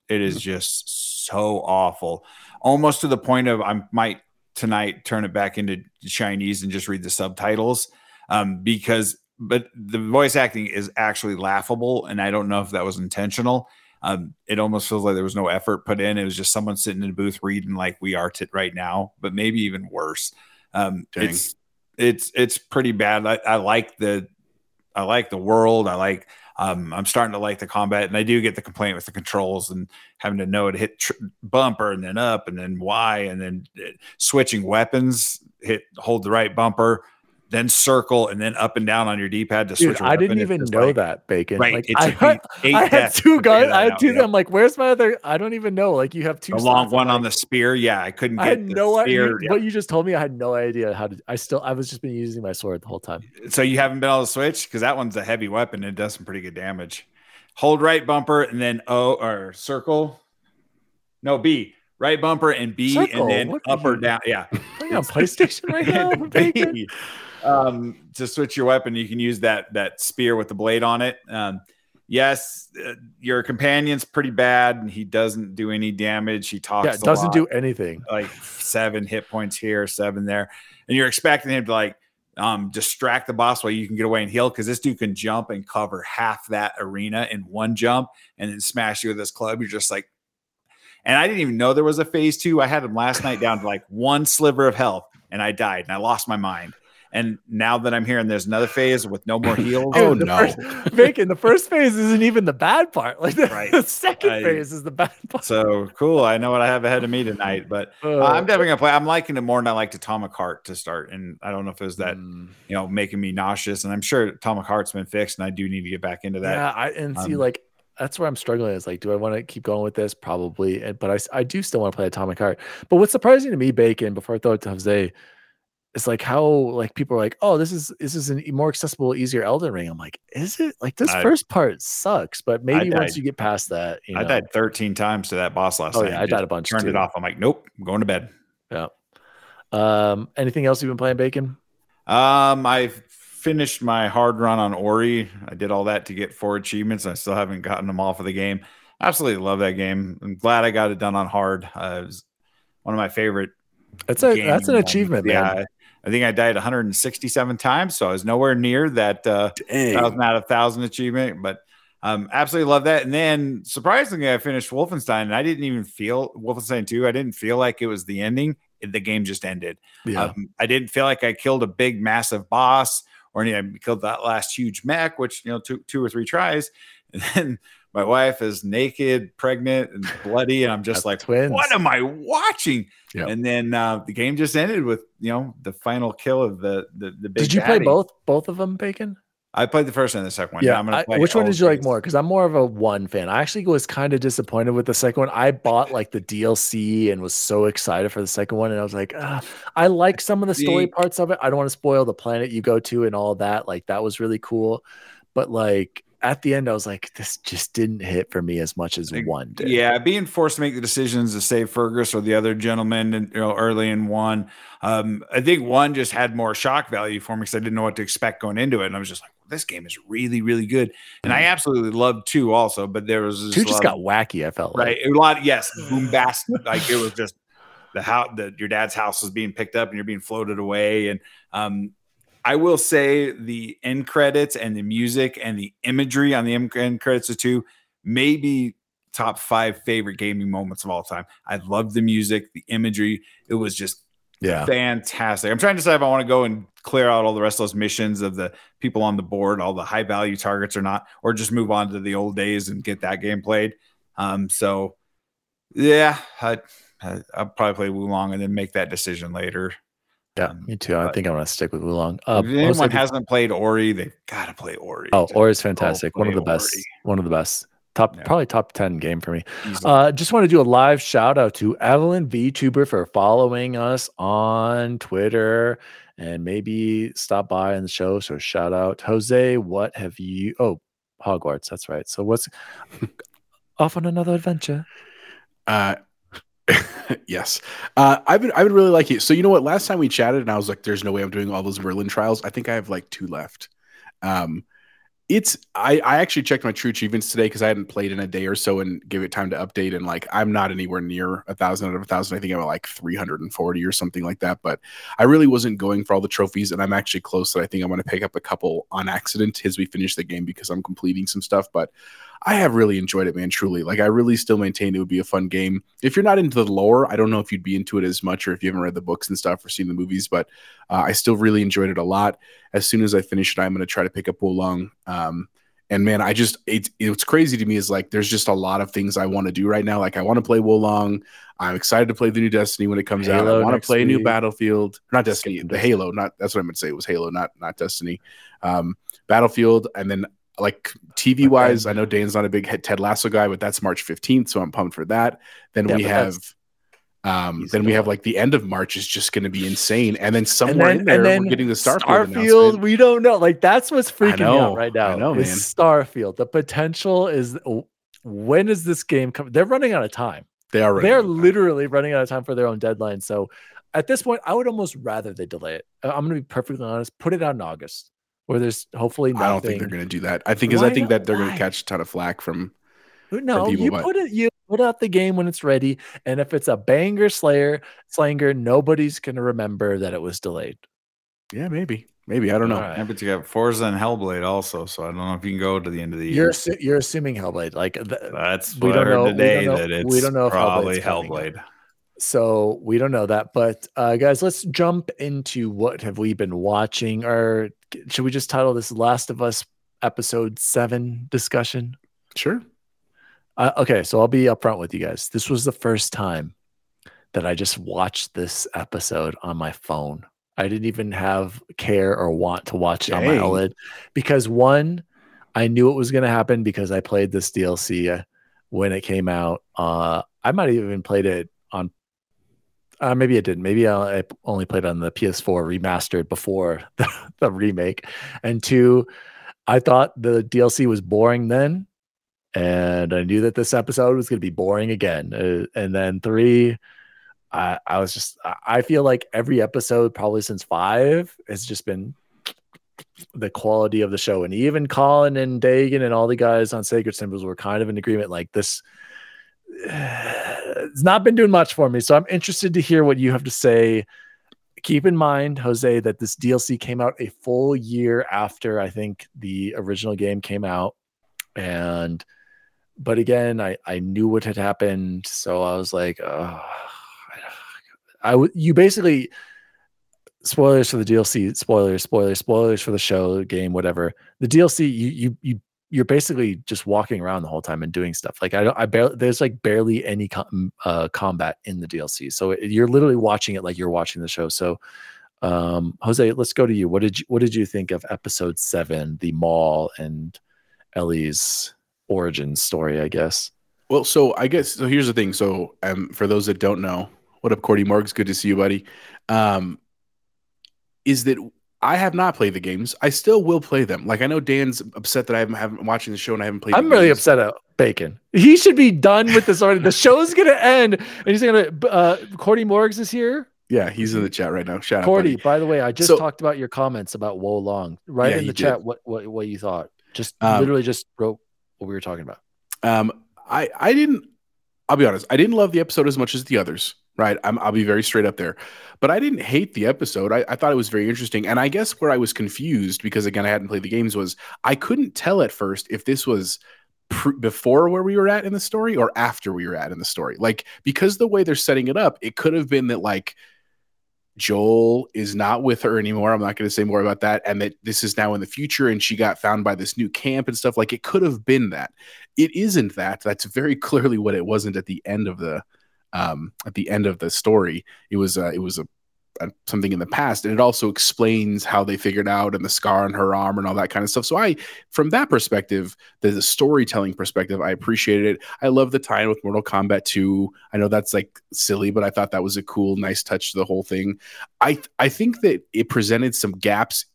it is just so awful almost to the point of i might tonight turn it back into chinese and just read the subtitles um, because but the voice acting is actually laughable, and I don't know if that was intentional. Um, it almost feels like there was no effort put in. It was just someone sitting in a booth reading like we are t- right now, but maybe even worse. Um, it's it's it's pretty bad. I, I like the I like the world. I like um, I'm starting to like the combat, and I do get the complaint with the controls and having to know to hit tr- bumper and then up and then Y and then uh, switching weapons. Hit hold the right bumper, then circle and then up and down on your D-pad to Dude, switch. I didn't even know like- that bacon. Right, Like, I, had, I had two guns. I had out, two. yeah. I'm like, where's my other? I don't even know. Like you have two. a long one on the spear. Yeah, I couldn't I get had the no idea. spear. yeah. What you just told me, I had no idea how to. I still, I was just been using my sword the whole time. So you haven't been able to switch because that one's a heavy weapon. It does some pretty good damage. Hold right bumper and then O or circle. No B. Right bumper and B Circle? and then What up or down. Yeah. On PlayStation right now. Um, to switch your weapon, you can use that that spear with the blade on it. Um, yes, uh, your companion's pretty bad, and he doesn't do any damage. He talks. Yeah, doesn't lot do anything. like seven hit points here, seven there, and you're expecting him to like um, distract the boss while you can get away and heal because this dude can jump and cover half that arena in one jump and then smash you with this club. You're just like, and I didn't even know there was a phase two. I had him last night down to like one sliver of health, and I died and I lost my mind. And now that I'm here and there's another phase with no more heals. Oh, no. First, bacon. The first phase isn't even the bad part. Like the, Right. the second I- phase is the bad part. So cool. I know what I have ahead of me tonight, but Uh, Uh, I'm definitely gonna play. I'm liking it more than I liked Atomic Heart to start, and I don't know if it was that mm, you know making me nauseous. And I'm sure Atomic Heart's been fixed, and I do need to get back into that. yeah, I and see um, like that's where I'm struggling. Is like, do I want to keep going with this? Probably, and but I do still want to play Atomic Heart. But what's surprising to me, Bacon, before I throw it to Jose, is like how like people are like, oh, this is this is an e- more accessible, easier Elden Ring. I'm like, is it? Like this I- first part sucks, but maybe once you get past that, you know, I died 13 times to that boss last Oh night. yeah, I died a bunch. Turned too. it off. I'm like, nope, I'm going to bed. Yeah. Um. Anything else you've been playing, Bacon? Um, I finished my hard run on Ori. I did all that to get four achievements. I still haven't gotten them all for the game. Absolutely love that game. I'm glad I got it done on hard. Uh, it was one of my favorite. That's a that's an achievement, man. Yeah, I think I died 167 times, so I was nowhere near that. Uh, thousand out of thousand achievement, but um, absolutely love that. And then surprisingly, I finished Wolfenstein, and I didn't even feel Wolfenstein 2. I didn't feel like it was the ending. The game just ended. Yeah. Um, I didn't feel like I killed a big, massive boss or any, I killed that last huge mech, which you know took two or three tries, and then my wife is naked, pregnant, and bloody, and I'm just like, twins. what am I watching? Yeah. And then uh, the game just ended with you know the final kill of the the, the big. Did you play both both of them, Bacon? I played the first and the second one. Yeah. I- which one did you like more? Because I'm more of a one fan. I actually was kind of disappointed with the second one. I bought like the DLC and was so excited for the second one, and I was like, ah, I like some of the story parts of it. I don't want to spoil the planet you go to and all that. Like that was really cool, but like at the end, I was like, this just didn't hit for me as much as one did. Yeah, being forced to make the decisions to save Fergus or the other gentleman, and you know, early in one, um, I think one just had more shock value for me because I didn't know what to expect going into it, and I was just like, this game is really, really good, and I absolutely loved two also, but there was Mm. Two just got of- wacky. I felt right like. a lot. Yes, boombast, like it was just the how the your dad's house was being picked up and you're being floated away, and um, I will say the end credits and the music and the imagery on the end credits of two maybe top five favorite gaming moments of all time. I love the music, the imagery. It was just Yeah. fantastic. I'm trying to decide if I want to go and clear out all the rest of those missions of the people on the board, all the high value targets or not, or just move on to the old days and get that game played. Um, so yeah, I, I'll probably play Wo Long and then make that decision later. Yeah, Um, me too. I think I'm gonna stick with Wo Long. Uh, if anyone also- hasn't played Ori, they've got to play Ori. oh, to- or is fantastic. One of the best. Ori. One of the best. Top, Yeah. probably top ten game for me. easily. Uh, just want to do a live shout out to Evelyn VTuber for following us on Twitter and maybe stop by on the show. So shout out Jose. What have you? Oh, Hogwarts. That's right. So what's off on another adventure? Uh, yes. Uh, I've been I've been really liking it. So you know what? Last time we chatted, and I was like, "There's no way I'm doing all those Merlin trials." I think I have like two left. Um, it's I I actually checked my true achievements today because I hadn't played in a day or so and gave it time to update. And like, I'm not anywhere near a thousand out of a thousand. I think I'm at like 340 or something like that. But I really wasn't going for all the trophies, and I'm actually close. That I think I'm going to pick up a couple on accident as we finish the game because I'm completing some stuff. But I have really enjoyed it, man. Truly, like I really still maintain it would be a fun game. If you're not into the lore, I don't know if you'd be into it as much, or if you haven't read the books and stuff or seen the movies. But uh, I still really enjoyed it a lot. As soon as I finish it, I'm going to try to pick up Wo Long. Um, and man, I just it's it's crazy to me is like there's just a lot of things I want to do right now. Like I want to play Wo Long. I'm excited to play the new Destiny when it comes out. I want to play a new. Battlefield, not Destiny, the the Halo. Not that's what I meant to say. It was Halo, not not Destiny. Um, Battlefield, and then like TV wise, I know Dan's not a big Ted Lasso guy, but that's March 15th, so I'm pumped for that. Then Yeah, we have. Um, then we have like the end of March is just going to be insane, and then And somewhere then, in there and then we're getting the Starfield. Starfield, we don't know. Like that's what's freaking me out right now. I know, man. Starfield. The potential is when is this game coming? They're running out of time. They are. They're out of time. literally running out of time for their own deadline. So at this point, I would almost rather they delay it. I'm going to be perfectly honest. Put it out in August, where there's hopefully nothing. I don't think they're going to do that. I think because I think that they're going to catch a ton of flack from. No, people, you but- put it. You put out the game when it's ready, and if it's a banger slayer slanger, nobody's going to remember that it was delayed. Yeah, maybe, maybe I don't know. All right. Yeah, but you got Forza and Hellblade also, so I don't know if you can go to the end of the You're year. assu- you're assuming Hellblade, like th- That's we don't heard know- we today don't know- that it's we don't know probably Hellblade's coming. Hellblade. so we don't know that. But uh, guys, let's jump into what have we been watching, or should we just title this "Last of Us" episode seven discussion? Sure. Uh, okay, so I'll be upfront with you guys. This was the first time that I just watched this episode on my phone. I didn't even have care or want to watch it on my OLED because one, I knew it was going to happen because I played this DLC when it came out. Uh, I might have even played it. Uh, maybe I didn't. Maybe I, I only played on the PS4 remastered before the, the remake. And two, I thought the DLC was boring then, and I knew that this episode was going to be boring again. Uh, and then three, I, I was just, I feel like every episode, probably since five, has just been the quality of the show. And even Colin and Dagan and all the guys on Sacred Symbols were kind of in agreement. Like this, it's not been doing much for me. So I'm interested to hear what you have to say. Keep in mind, Jose, that this DLC came out a full year after I think the original game came out. And, but again, I, I knew what had happened. So I was like, oh, I would, you basically, spoilers for the DLC, spoilers, spoilers, spoilers for the show, game, whatever. The DLC, you, you, you, you're basically just walking around the whole time and doing stuff. Like I don't, I barely there's like barely any com- uh, combat in the DLC, so it, you're literally watching it like you're watching the show. So, um, Jose, let's go to you. What did you What did you think of episode seven, the mall and Ellie's origin story? I guess. Well, so I guess so. Here's the thing. So, um, for those that don't know, what up, Cordy Morgs? Good to see you, buddy. Um, is that I have not played the games. I still will play them. Like I know Dan's upset that I haven't, haven't watching the show and I haven't played. I'm really games. upset at Bacon. He should be done with this already. the show's gonna end, and he's gonna. Uh, Cordy Morgs is here. Yeah, he's in the chat right now. Shout out, Cordy, buddy. by the way, I just So- talked about your comments about Wo Long. Right Yeah, in the did. chat, what what what you thought? Just Um, literally just wrote what we were talking about. Um, I I didn't. I'll be honest. I didn't love the episode as much as the others. Right. I'm, I'll be very straight up there, but I didn't hate the episode. I, I thought it was very interesting, and I guess where I was confused because again I hadn't played the games was I couldn't tell at first if this was before where we were at in the story or after we were at in the story. Like because the way they're setting it up, it could have been that like Joel is not with her anymore. I'm not going to say more about that. And that this is now in the future and she got found by this new camp and stuff. Like it could have been that. It isn't that. That's very clearly what it wasn't at the end of the um at the end of the story. It was uh it was a, a something in the past and it also explains how they figured out and the scar on her arm and all that kind of stuff. So I from that perspective, the, the storytelling perspective, I appreciated it. I love the tie in with Mortal Kombat 2. I know that's like silly, but I thought that was a cool, nice touch to the whole thing. I I think that it presented some gaps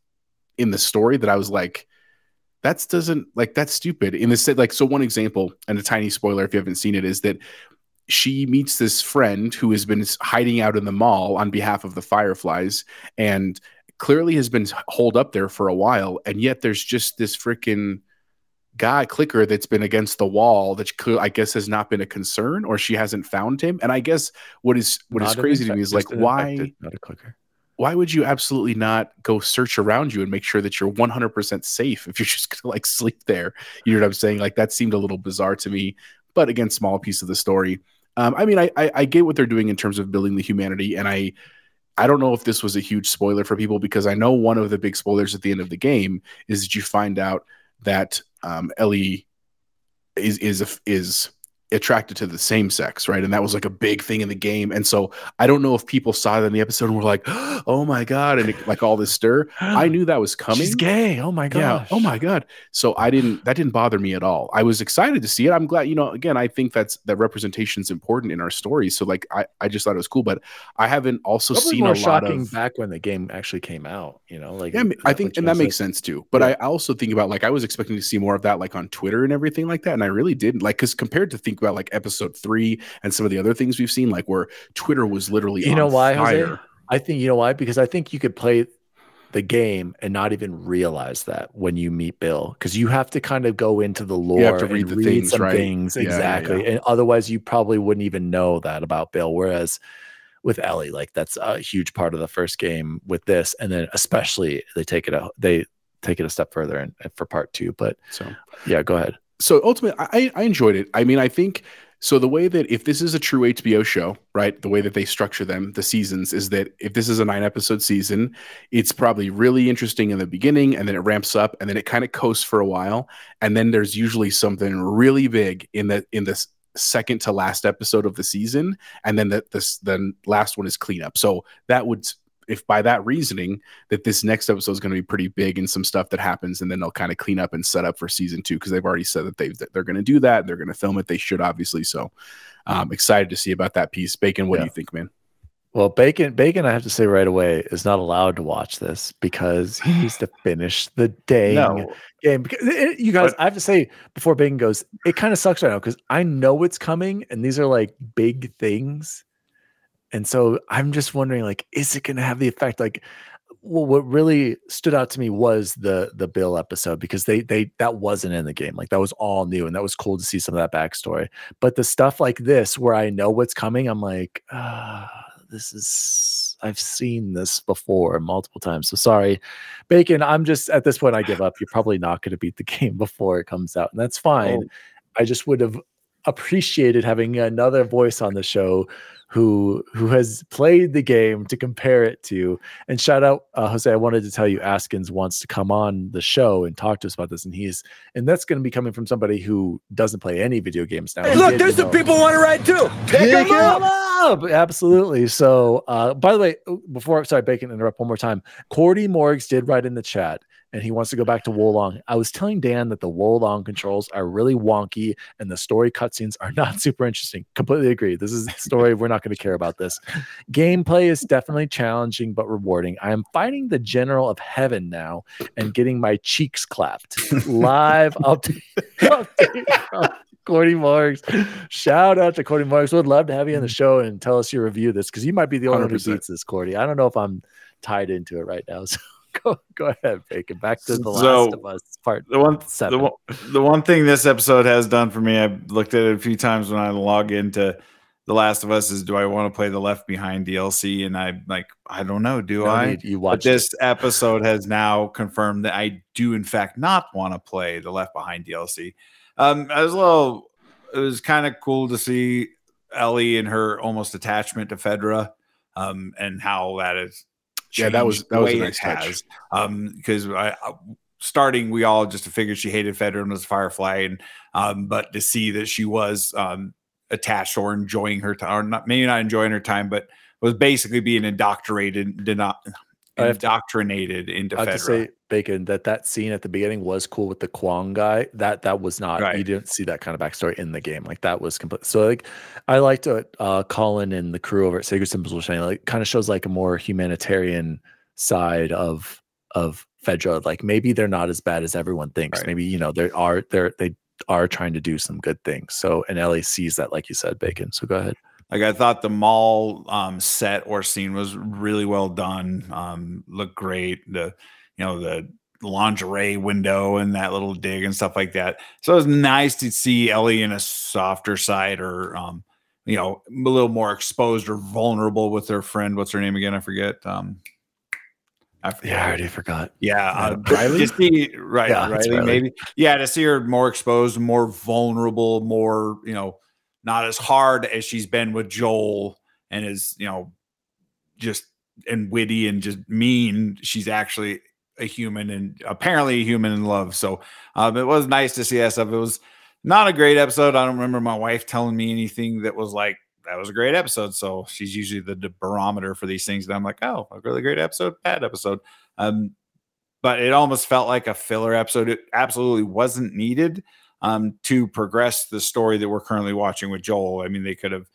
in the story that I was like, that doesn't like that's stupid. In the set, like so one example, and a tiny spoiler if you haven't seen it, is that she meets this friend who has been hiding out in the mall on behalf of the Fireflies and clearly has been holed up there for a while, and yet there's just this freaking guy clicker that's been against the wall that I guess has not been a concern or she hasn't found him. And I guess what is what is Not an crazy to me is like why infected, not a clicker. why would you absolutely not go search around you and make sure that you're 100% safe if you're just gonna like sleep there you know what i'm saying like that seemed a little bizarre to me but again small piece of the story um, i mean I, I i get what they're doing in terms of building the humanity and i i don't know if this was a huge spoiler for people because i know one of the big spoilers at the end of the game is that you find out that um, ellie is is is attracted to the same sex, right? And that was like a big thing in the game. And so I don't know if people saw that in the episode and were like, "Oh my god!" and it, like all this stir. I knew that was coming. She's gay. Oh my god. Yeah. Oh my god. So I didn't. That didn't bother me at all. I was excited to see it. I'm glad. You know, again, I think that's that representation is important in our stories. So like, I I just thought it was cool. But I haven't also Probably seen a lot shocking of. back when the game actually came out. You know, like Yeah, I think, and that makes like- sense too. But Yeah. I also think about like I was expecting to see more of that, like on Twitter and everything like that, and I really didn't. Like, because compared to think about like episode three and some of the other things we've seen, like where Twitter was literally, You know why, Jose? I think you know why because I think you could play the game and not even realize that when you meet Bill because you have to kind of go into the lore have to and read the read things, some right? things Yeah, yeah, exactly, and otherwise you probably wouldn't even know that about Bill. Whereas with Ellie, like that's a huge part of the first game with this, and then especially they take it out they take it a step further and for part two. But So yeah, go ahead. So ultimately I, I enjoyed it. I mean i think so the way that if this is a true hbo show right the way that they structure them the seasons is that if this is a nine episode season it's probably really interesting in the beginning and then it ramps up and then it kind of coasts for a while and then there's usually something really big in the in this second to last episode of the season and then the this the last one is cleanup. So that would if by that reasoning that this next episode is going to be pretty big and some stuff that happens and then they'll kind of clean up and set up for season two because they've already said that they they're going to do that they're going to film it they should obviously so um excited to see about that piece bacon what Yeah. do you think man Well, Bacon, Bacon, I have to say right away, is not allowed to watch this because he needs to finish the dang game. Because it- you guys, I have to say before Bacon goes, it kind of sucks right now because I know it's coming, and these are like big things, and so I'm just wondering, like, is it going to have the effect? Like, well, what really stood out to me was the the Bill episode because they they that wasn't in the game. Like that was all new, and that was cool to see some of that backstory. But the stuff like this, where I know what's coming, I'm like, ah, this is I've seen this before multiple times. So sorry, Bacon. I'm just at this point, I give up. You're probably not going to beat the game before it comes out, and that's fine. Oh. I just would have appreciated having another voice on the show who who has played the game to compare it to. And shout out uh, Jose, I wanted to tell you Askins wants to come on the show and talk to us about this, and he's and that's going to be coming from somebody who doesn't play any video games now. Hey, look, there's some people want to ride too. Pick, Pick 'em up. up. Absolutely. So, uh, by the way, before sorry, Bacon, interrupt one more time. Cordy Morgs did write in the chat, and he wants to go back to Wo Long. I was telling Dan that the Wo Long controls are really wonky, and the story cutscenes are not super interesting. Completely agree. This is a story we're not going to care about. This gameplay is definitely challenging but rewarding. I am fighting the General of Heaven now and getting my cheeks clapped. Live update, update Morgs. Shout out to Cordy Morgs. Would love to have you on the mm. show and tell us your review of this because you might be the only one who beats this, Cordy. I don't know if I'm tied into it right now. So go go ahead, Bacon. Back to the So, last of us part The one, seven. the one, the one thing this episode has done for me, I've looked at it a few times when I log into The Last of Us, is do I want to play the Left Behind DLC? And I'm like, I don't know. Do No I? need. You But watched this episode has now confirmed that I do, in fact, not want to play the Left Behind DLC. Um, I was a little, it was kind of cool to see Ellie and her almost attachment to Fedra, um, and how that is. Yeah, that was- that was a nice touch. has. Um, because I, I starting, we all just figured she hated Fedra and was a Firefly, and um, but to see that she was um attached or enjoying her time, or not maybe not enjoying her time, but was basically being indoctrinated, deno- not, indoctrinated into to say, Bacon, that that scene at the beginning was cool with the Kwong guy. That that was not. You didn't see that kind of backstory in the game. Like that was complete. So like, I liked what uh, Colin and the crew over at Sacred Symbols were saying. Like, kind of shows like a more humanitarian side of of Fedra. Like maybe they're not as bad as everyone thinks. Right. Maybe you know they are they're they are trying to do some good things. So and Ellie sees that, like you said, Bacon. So go ahead. Like I thought the mall um, set or scene was really well done. Um, looked great. The you know the lingerie window and that little dig and stuff like that. So it was nice to see Ellie in a softer side or um, you know a little more exposed or vulnerable with her friend. What's her name again? I forget. Um, I forget. Yeah, I already forgot. Yeah, uh, Riley? See, right, Yeah, Riley, Riley. maybe. Yeah, to see her more exposed, more vulnerable, more you know, not as hard as she's been with Joel, and is you know, just and witty and just mean. She's actually a human and apparently a human in love. So um, it was nice to see that stuff. It was not a great episode. I don't remember my wife telling me anything that was like that was a great episode. So she's usually the, the barometer for these things. And I'm like, oh, a really great episode, bad episode. Um, but it almost felt like a filler episode. It absolutely wasn't needed um, to progress the story that we're currently watching with Joel. I mean, they could have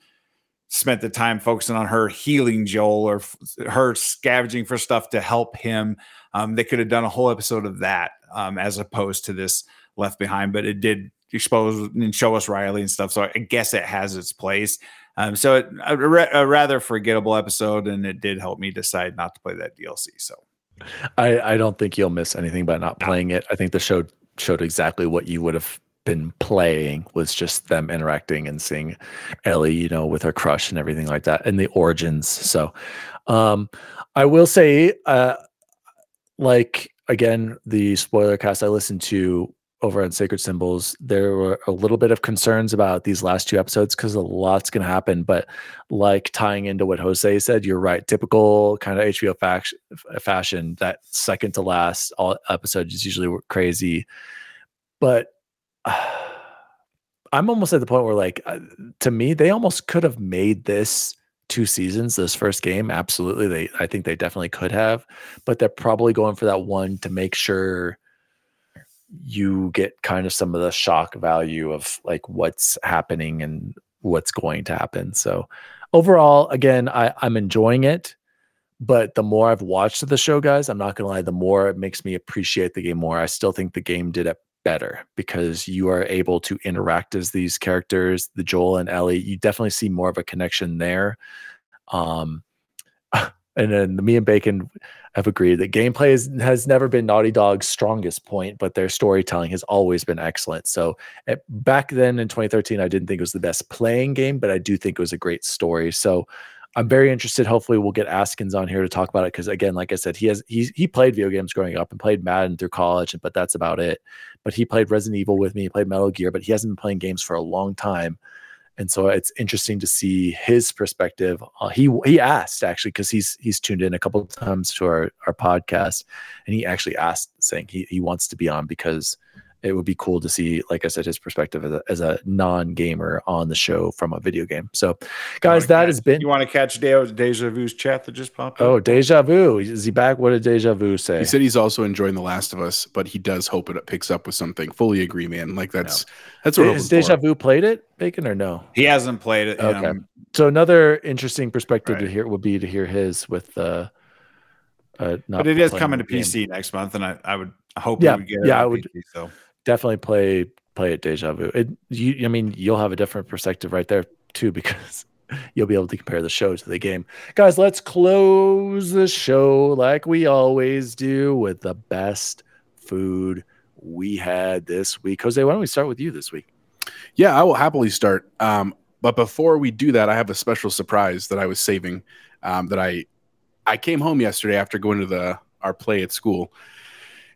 spent the time focusing on her healing Joel or f- her scavenging for stuff to help him. Um, they could have done a whole episode of that um, as opposed to this left behind, but it did expose and show us Riley and stuff. So I guess it has its place. Um, so it, a, ra- a rather forgettable episode, and it did help me decide not to play that DLC. So I, I don't think you'll miss anything by not playing it. I think the show showed exactly what you would have been playing was just them interacting and seeing Ellie, you know, with her crush and everything like that, and the origins. So, um, I will say, uh, like again, the spoiler cast I listened to over on Sacred Symbols, there were a little bit of concerns about these last two episodes because a lot's going to happen. But like tying into what Jose said, you're right. Typical kind of HBO fashion, that second to last all episode is usually crazy. But I'm almost at the point where, like, uh, to me, they almost could have made this two seasons. This first game, absolutely, they I think they definitely could have, but they're probably going for that one to make sure you get kind of some of the shock value of like what's happening and what's going to happen. So overall, again, I, I'm enjoying it. But the more I've watched the show, guys, I'm not gonna lie, the more it makes me appreciate the game more. I still think the game did it better because you are able to interact as these characters, the Joel and Ellie. You definitely see more of a connection there. Um, and then me and Bacon have agreed that gameplay is, has never been Naughty Dog's strongest point, but their storytelling has always been excellent. So at, back then in 2013, I didn't think it was the best playing game, but I do think it was a great story. So I'm very interested. Hopefully, we'll get Askins on here to talk about it because, again, like I said, he has he he played video games growing up and played Madden through college, but that's about it. But he played Resident Evil with me, he played Metal Gear, but he hasn't been playing games for a long time, and so it's interesting to see his perspective. Uh, he he asked actually because he's he's tuned in a couple of times to our our podcast, and he actually asked saying he he wants to be on because it would be cool to see, like I said, his perspective as a, as a non gamer on the show from a video game. So, guys, that catch, has been. You want to catch De- Deja Vu's chat that just popped up? Oh, Deja Vu. Is he back? What did Deja Vu say? He said he's also enjoying The Last of Us, but he does hope it picks up with something. Fully agree, man. Like that's that's what Is Deja Vu played it, Bacon, or no? He hasn't played it. Okay. Um, So another interesting perspective to Right. hear would be to hear his with uh, uh but it is coming to the game. PC next month, and I, I would hope Yeah, we get it yeah, I would- PC, so definitely play play it deja vu it you i mean you'll have a different perspective right there too because you'll be able to compare the show to the game guys let's close the show like we always do with the best food we had this week jose why don't we start with you this week Yeah, I will happily start. Um, but before we do that, I have a special surprise that I was saving. Um, that I I came home yesterday after going to the our play at school,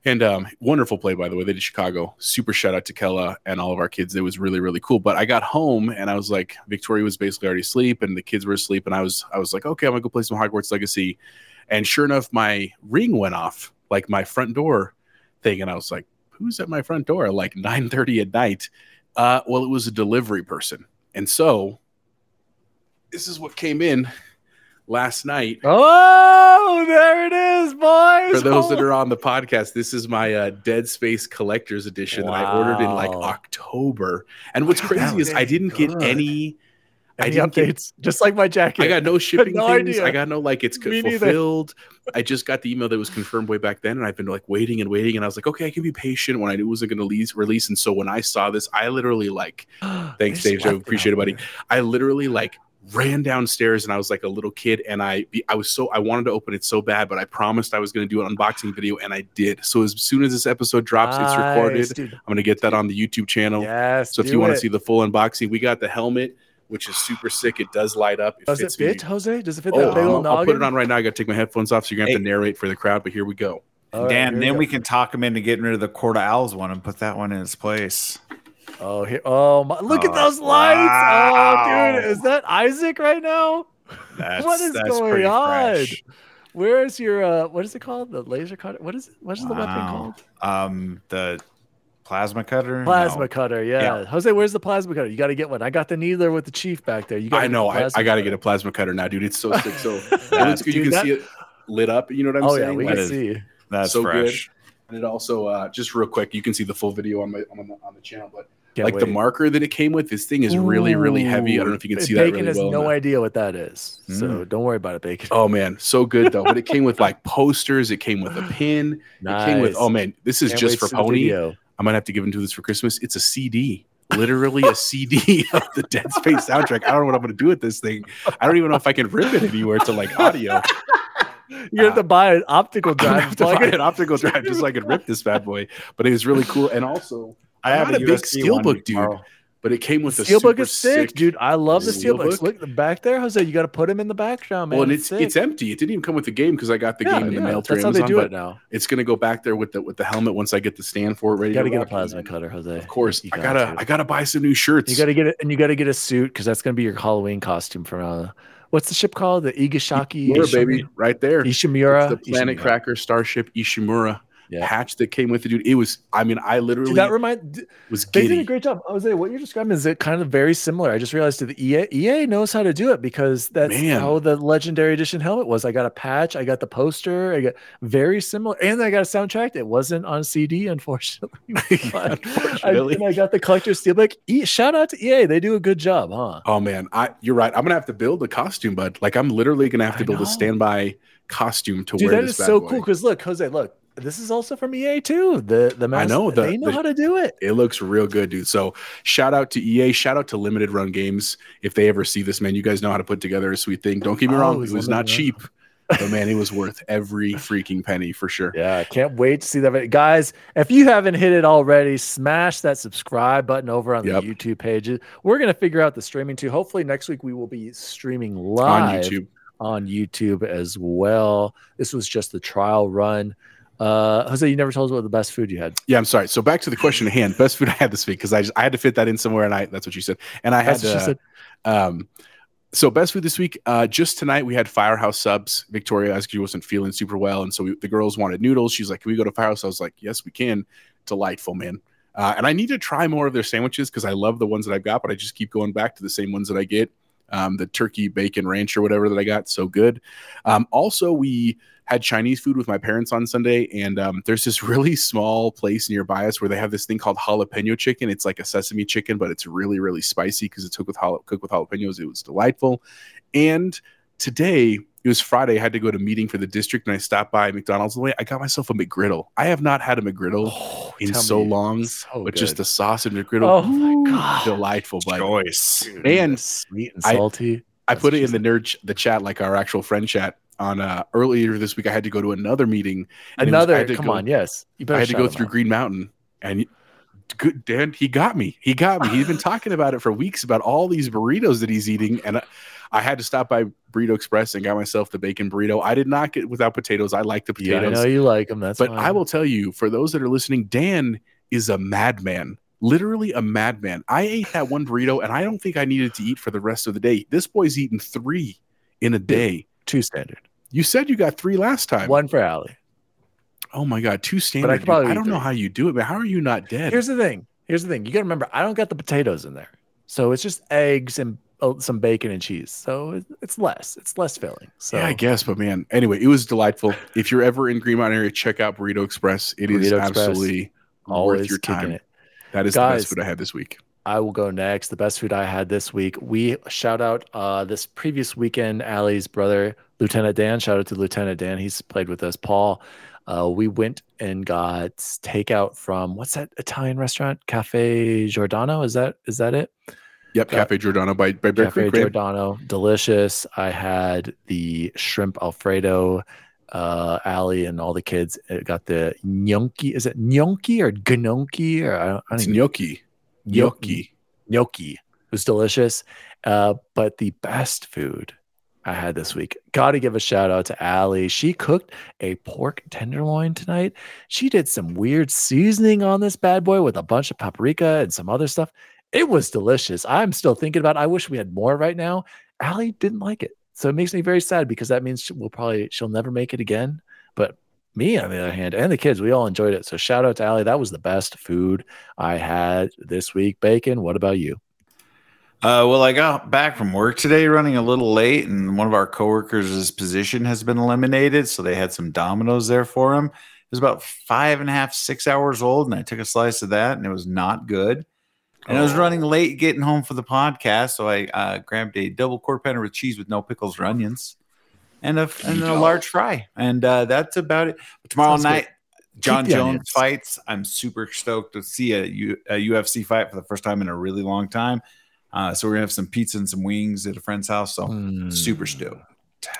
and um, wonderful play by the way. They did Chicago. Super shout out to Kella and all of our kids. It was really really cool. But I got home and I was like, Victoria was basically already asleep, and the kids were asleep, and I was I was like, okay, I'm gonna go play some Hogwarts Legacy, and sure enough, my ring went off, like my front door thing, and I was like, who's at my front door like 9:30 at night? Uh, well, it was a delivery person. And so this is what came in last night. oh there it is boys For those that are on the podcast, this is my uh, Dead Space Collector's Edition that I ordered in like October. And what's Wow, crazy is I didn't get good. any. I didn't get updates just like my jacket I got no shipping no things. idea. I got no like it's Me fulfilled. I just got the email that was confirmed way back then, and I've been like waiting and waiting. And I was like, okay, I can be patient when I knew it wasn't going to release. And so when I saw this, I literally like Thanks, Dave. Slept Appreciate it, buddy. I literally like ran downstairs and I was like a little kid and I I was so I wanted to open it so bad, but I promised I was going to do an unboxing video and I did. So as soon as this episode drops, it's recorded. Dude. I'm going to get that on the YouTube channel. Yes. so if you want to see the full unboxing, we got the helmet, which is super sick. It does light up. It does it fits me. fit, Jose? Does it fit Oh, that big I'll, I'll put it on right now. I got to take my headphones off, so you're gonna have to narrate for the crowd. But here we go. All right, Dan, here then go. we can talk him into getting rid of the Quarter Owls one and put that one in its place. Oh, here, oh my! Look at Oh, those lights! Oh, dude, is that Isaac right now? That's, What is that's going on? fresh. Where's your uh? What is it called? The laser cutter? What is it? What is the weapon called? Um, the plasma cutter. Plasma No. cutter. Yeah. Yeah. Jose, where's the plasma cutter? You got to get one. I got the needler with the chief back there. You got. I know. I, I got to get a plasma cutter now, dude. It's so sick. So good. you can that- see it lit up. You know what I'm Oh yeah, saying? we Like, can is- see. That's so good. And it also, uh, just real quick, you can see the full video on my on the, on the channel. But Can't like the marker that it came with, this thing is really, really heavy. I don't know if you can see that Bacon really has well. no idea what that is, so Mm. don't worry about it, Bacon. Oh man, so good though. But it came with like posters. It came with a pin. It came with. Nice. Oh man, this is Can't just for to see the Pony. I might have to give him to this for Christmas. It's a CD, literally a CD of the Dead Space soundtrack. I don't know what I'm going to do with this thing. I don't even know if I can rip it anywhere to like audio. You have to buy an optical drive. have to buy an optical drive just so I could rip this bad boy. But it was really cool, and also, I have not a big steelbook dude. tomorrow. but it came with a Steelbook super is sick, dude. I love the steelbooks. Steelbook. Look back there, Jose. You got to put him in the background, man. Well, and it's sick. it's empty. It didn't even come with the game because I got the Yeah, game in the mail through That's how Amazon. they do but it now. it's gonna go back there with the with the helmet once I get the stand for it ready. You got to get a plasma cutter, Jose. Of course, You I got gotta to. I gotta buy some new shirts. You got to get it, and you got to get a suit because that's going to be your Halloween costume from uh, what's the ship called? The Igashaki Ishimura, baby, right there. Ishimura. It's the Planet Ishimura. Cracker Starship Ishimura Yeah. patch that came with it, dude. It was, I mean, I literally Dude, that remind was they did a great job. Jose, what you're describing is it kind of very similar. I just realized that the EA EA knows how to do it because that's Man. how the legendary edition helmet was. I got a patch, I got the poster, I got very similar, and I got a soundtrack. It wasn't on CD, unfortunately. but I, Unfortunately. and I got the collector steelbook. E, shout out to EA, they do a good job, huh? Oh man, I you're right. I'm gonna have to build a costume, bud. Like I'm literally gonna have to I build know. a standby costume to Dude, wear that this is so boy. cool because look, Jose, look, this is also from EA too. The the mouse, know, the- they know the- how to do it. It looks real good, dude. So shout out to EA, shout out to Limited Run Games. If they ever see this, man, you guys know how to put together a sweet thing. Don't get me wrong, it was it was Limited not cheap, but man, it was worth every freaking penny for sure. Yeah, I can't wait to see that. Guys, if you haven't hit it already, smash that subscribe button over on Yep. the YouTube pages. We're going to figure out the streaming too. Hopefully, next week we will be streaming live On YouTube. on YouTube as well. This was just the trial run. Uh, Jose, you never told us what the best food you had. Yeah, I'm sorry. So back to the question at hand. Best food I had this week because I just I had to fit that in somewhere, and I that's what you said. And I had what said. Um, so best food this week. Uh, just tonight we had Firehouse subs. Victoria asked she wasn't feeling super well, and so we, the girls wanted noodles. She's like, "Can we go to Firehouse?" I was like, "Yes, we can." Delightful, man. Uh, and I need to try more of their sandwiches because I love the ones that I've got, but I just keep going back to the same ones that I get. Um, the turkey bacon ranch or whatever that I got, so good. Um, also, we had Chinese food with my parents on Sunday, and um, there's this really small place nearby us where they have this thing called jalapeno chicken. It's like a sesame chicken, but it's really, really spicy because it's cooked with jala- cooked with jalapenos. It was delightful. And today, it was Friday. I had to go to a meeting for the district, and I stopped by McDonald's on the way. I got myself a McGriddle. I have not had a McGriddle Oh, in so me. long, So but just the sauce and McGriddle, oh my god, delightful, But Choice. and sweet and I- salty. I That's put it in the nerd ch- the chat, like our actual friend chat. On uh, earlier this week, I had to go to another meeting. and it was- I Another, had to come go- on, yes. You better I had to go through out. Green Mountain, and good Dan, he got me. He got me. He's been talking about it for weeks about all these burritos that he's eating, and I, I had to stop by Burrito Express and got myself the bacon burrito. I did not get without potatoes. I like the potatoes. Yeah, I know you like them. That's but fine. I will tell you, for those that are listening, Dan is a madman. Literally a madman. I ate that one burrito, and I don't think I needed to eat for the rest of the day. This boy's eaten three in a day. two standard. You said you got three last time. One for Allie. Oh my god, two standard. probably I don't know how you do it, but how are you not dead? Here's the thing. Here's the thing. You got to remember, I don't got the potatoes in there, so it's just eggs and uh, some bacon and cheese. So it's less. It's less filling. So yeah, I guess, but man, anyway, it was delightful. If you're ever in Green Mountain area, check out Burrito Express. It is Burrito Express, absolutely worth your time. it. That is the best food I had this week. I will go next. The best food I had this week. We shout out uh, this previous weekend. Allie's brother, Lieutenant Dan. Shout out to Lieutenant Dan. He's played with us. Paul. Uh, we went and got takeout from what's that Italian restaurant? Cafe Giordano. Is that is that it? Yep, Got- Cafe Giordano by by Bear Cafe Creek. Giordano, delicious. I had the shrimp Alfredo. Uh, Allie and all the kids uh, got the gnocchi. Is it gnocchi or gnocchi? Or I don't, I don't It's even gnocchi. Gnocchi. gnocchi. It was delicious. Uh, but the best food I had this week, got to give a shout out to Allie. She cooked a pork tenderloin tonight. She did some weird seasoning on this bad boy with a bunch of paprika and some other stuff. It was delicious. I'm still thinking about. I wish we had more right now. Allie didn't like it, so it makes me very sad because that means we'll probably she'll never make it again. But me, on the other hand, and the kids, we all enjoyed it. So shout out to Allie. That was the best food I had this week. Bacon. What about you? Uh, well, I got back from work today running a little late, and one of our coworkers' position has been eliminated. So they had some Domino's there for him. It was about five and a half, six hours old, and I took a slice of that, and it was not good. And I was Oh. running late getting home for the podcast, so I uh, grabbed a double quarter pounder with cheese with no pickles or onions, and a and a large fry, and uh, that's about it. But tomorrow Sounds good. night, John the Jones fights. I'm super stoked to see a, U, a UFC fight for the first time in a really long time. Uh, so we're gonna have some pizza and some wings at a friend's house. So Hmm. super stoked.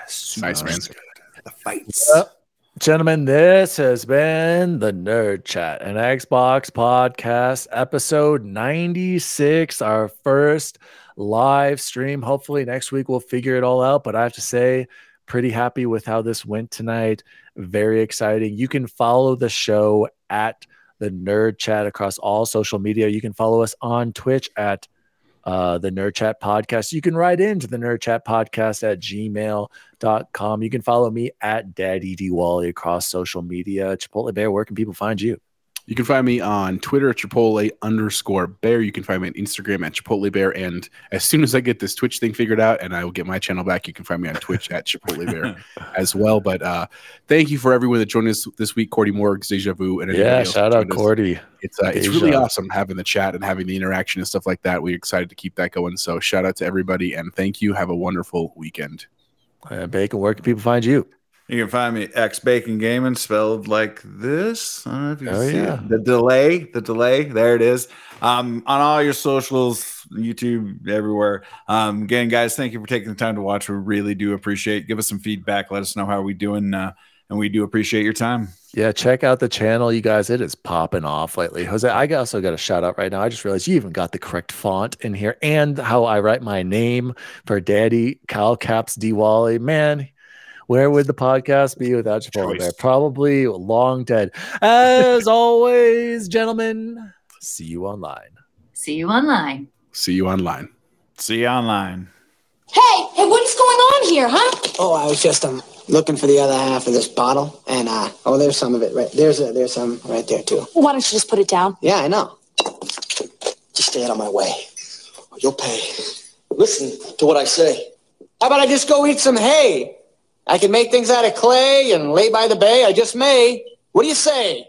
Super Nice, man. stoked. The fights. Well, gentlemen, this has been the Nerd Chat, an Xbox podcast, episode 96, our first live stream. Hopefully, next week we'll figure it all out. But I have to say, pretty happy with how this went tonight. Very exciting. You can follow the show at the Nerd Chat across all social media. You can follow us on Twitch at uh, the Nerd Chat Podcast. You can write into the Nerd Chat Podcast at gmail.com. You can follow me at Daddy D Wally across social media. Chipotle Bear, where can people find you? You can find me on Twitter at Chipotle underscore bear. You can find me on Instagram at Chipotle bear. And as soon as I get this Twitch thing figured out and I will get my channel back, you can find me on Twitch at Chipotle bear as well. But uh, thank you for everyone that joined us this week. Cordy Morgs, Deja Vu, and Yeah, shout out joined us. Cordy. It's uh, it's really awesome having the chat and having the interaction and stuff like that. We're excited to keep that going. So shout out to everybody and thank you. Have a wonderful weekend. Uh, Bacon, where can people find you? You can find me X Bacon Gaming spelled like this. I don't know if you can Oh, see yeah. it. The delay, the delay. There it is. Um, on all your socials, YouTube, everywhere. Um, again, guys, thank you for taking the time to watch. We really do appreciate. Give us some feedback. Let us know how we doing, uh, and we do appreciate your time. Yeah, check out the channel, you guys. It is popping off lately. Jose, I also got a shout out right now. I just realized you even got the correct font in here and how I write my name for Daddy Cal Caps Diwali. Man, where would the podcast be without Chipotle Choice. Bear? Probably long dead. As always, gentlemen, see you online. See you online. See you online. See you online. Hey, hey, what's going on here, huh? Oh, I was just um looking for the other half of this bottle, and uh oh, there's some of it right there's a, there's some right there too. Why don't you just put it down? Yeah, I know. Just stay out of my way. You'll pay. Listen to what I say. How about I just go eat some hay? I can make things out of clay and lay by the bay. I just may. What do you say?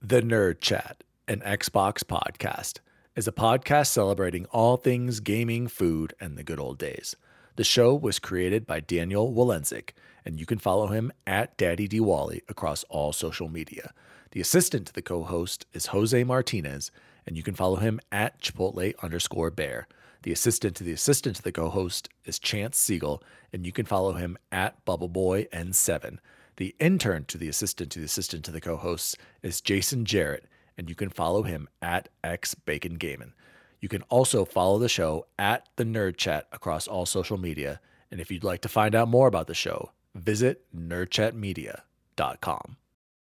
The Nerd Chat, an Xbox podcast, is a podcast celebrating all things gaming, food, and the good old days. The show was created by Daniel Walenzik, and you can follow him at Daddy Diwali across all social media. The assistant to the co-host is Jose Martinez, and you can follow him at Chipotle underscore bear. The assistant to the assistant to the co-host is Chance Siegel, and you can follow him at Bubbleboy N7. The intern to the assistant to the assistant to the co-hosts is Jason Jarrett, and you can follow him at X Bacon Gaming. You can also follow the show at the Nerd Chat across all social media. And if you'd like to find out more about the show, visit nerdchatmedia.com.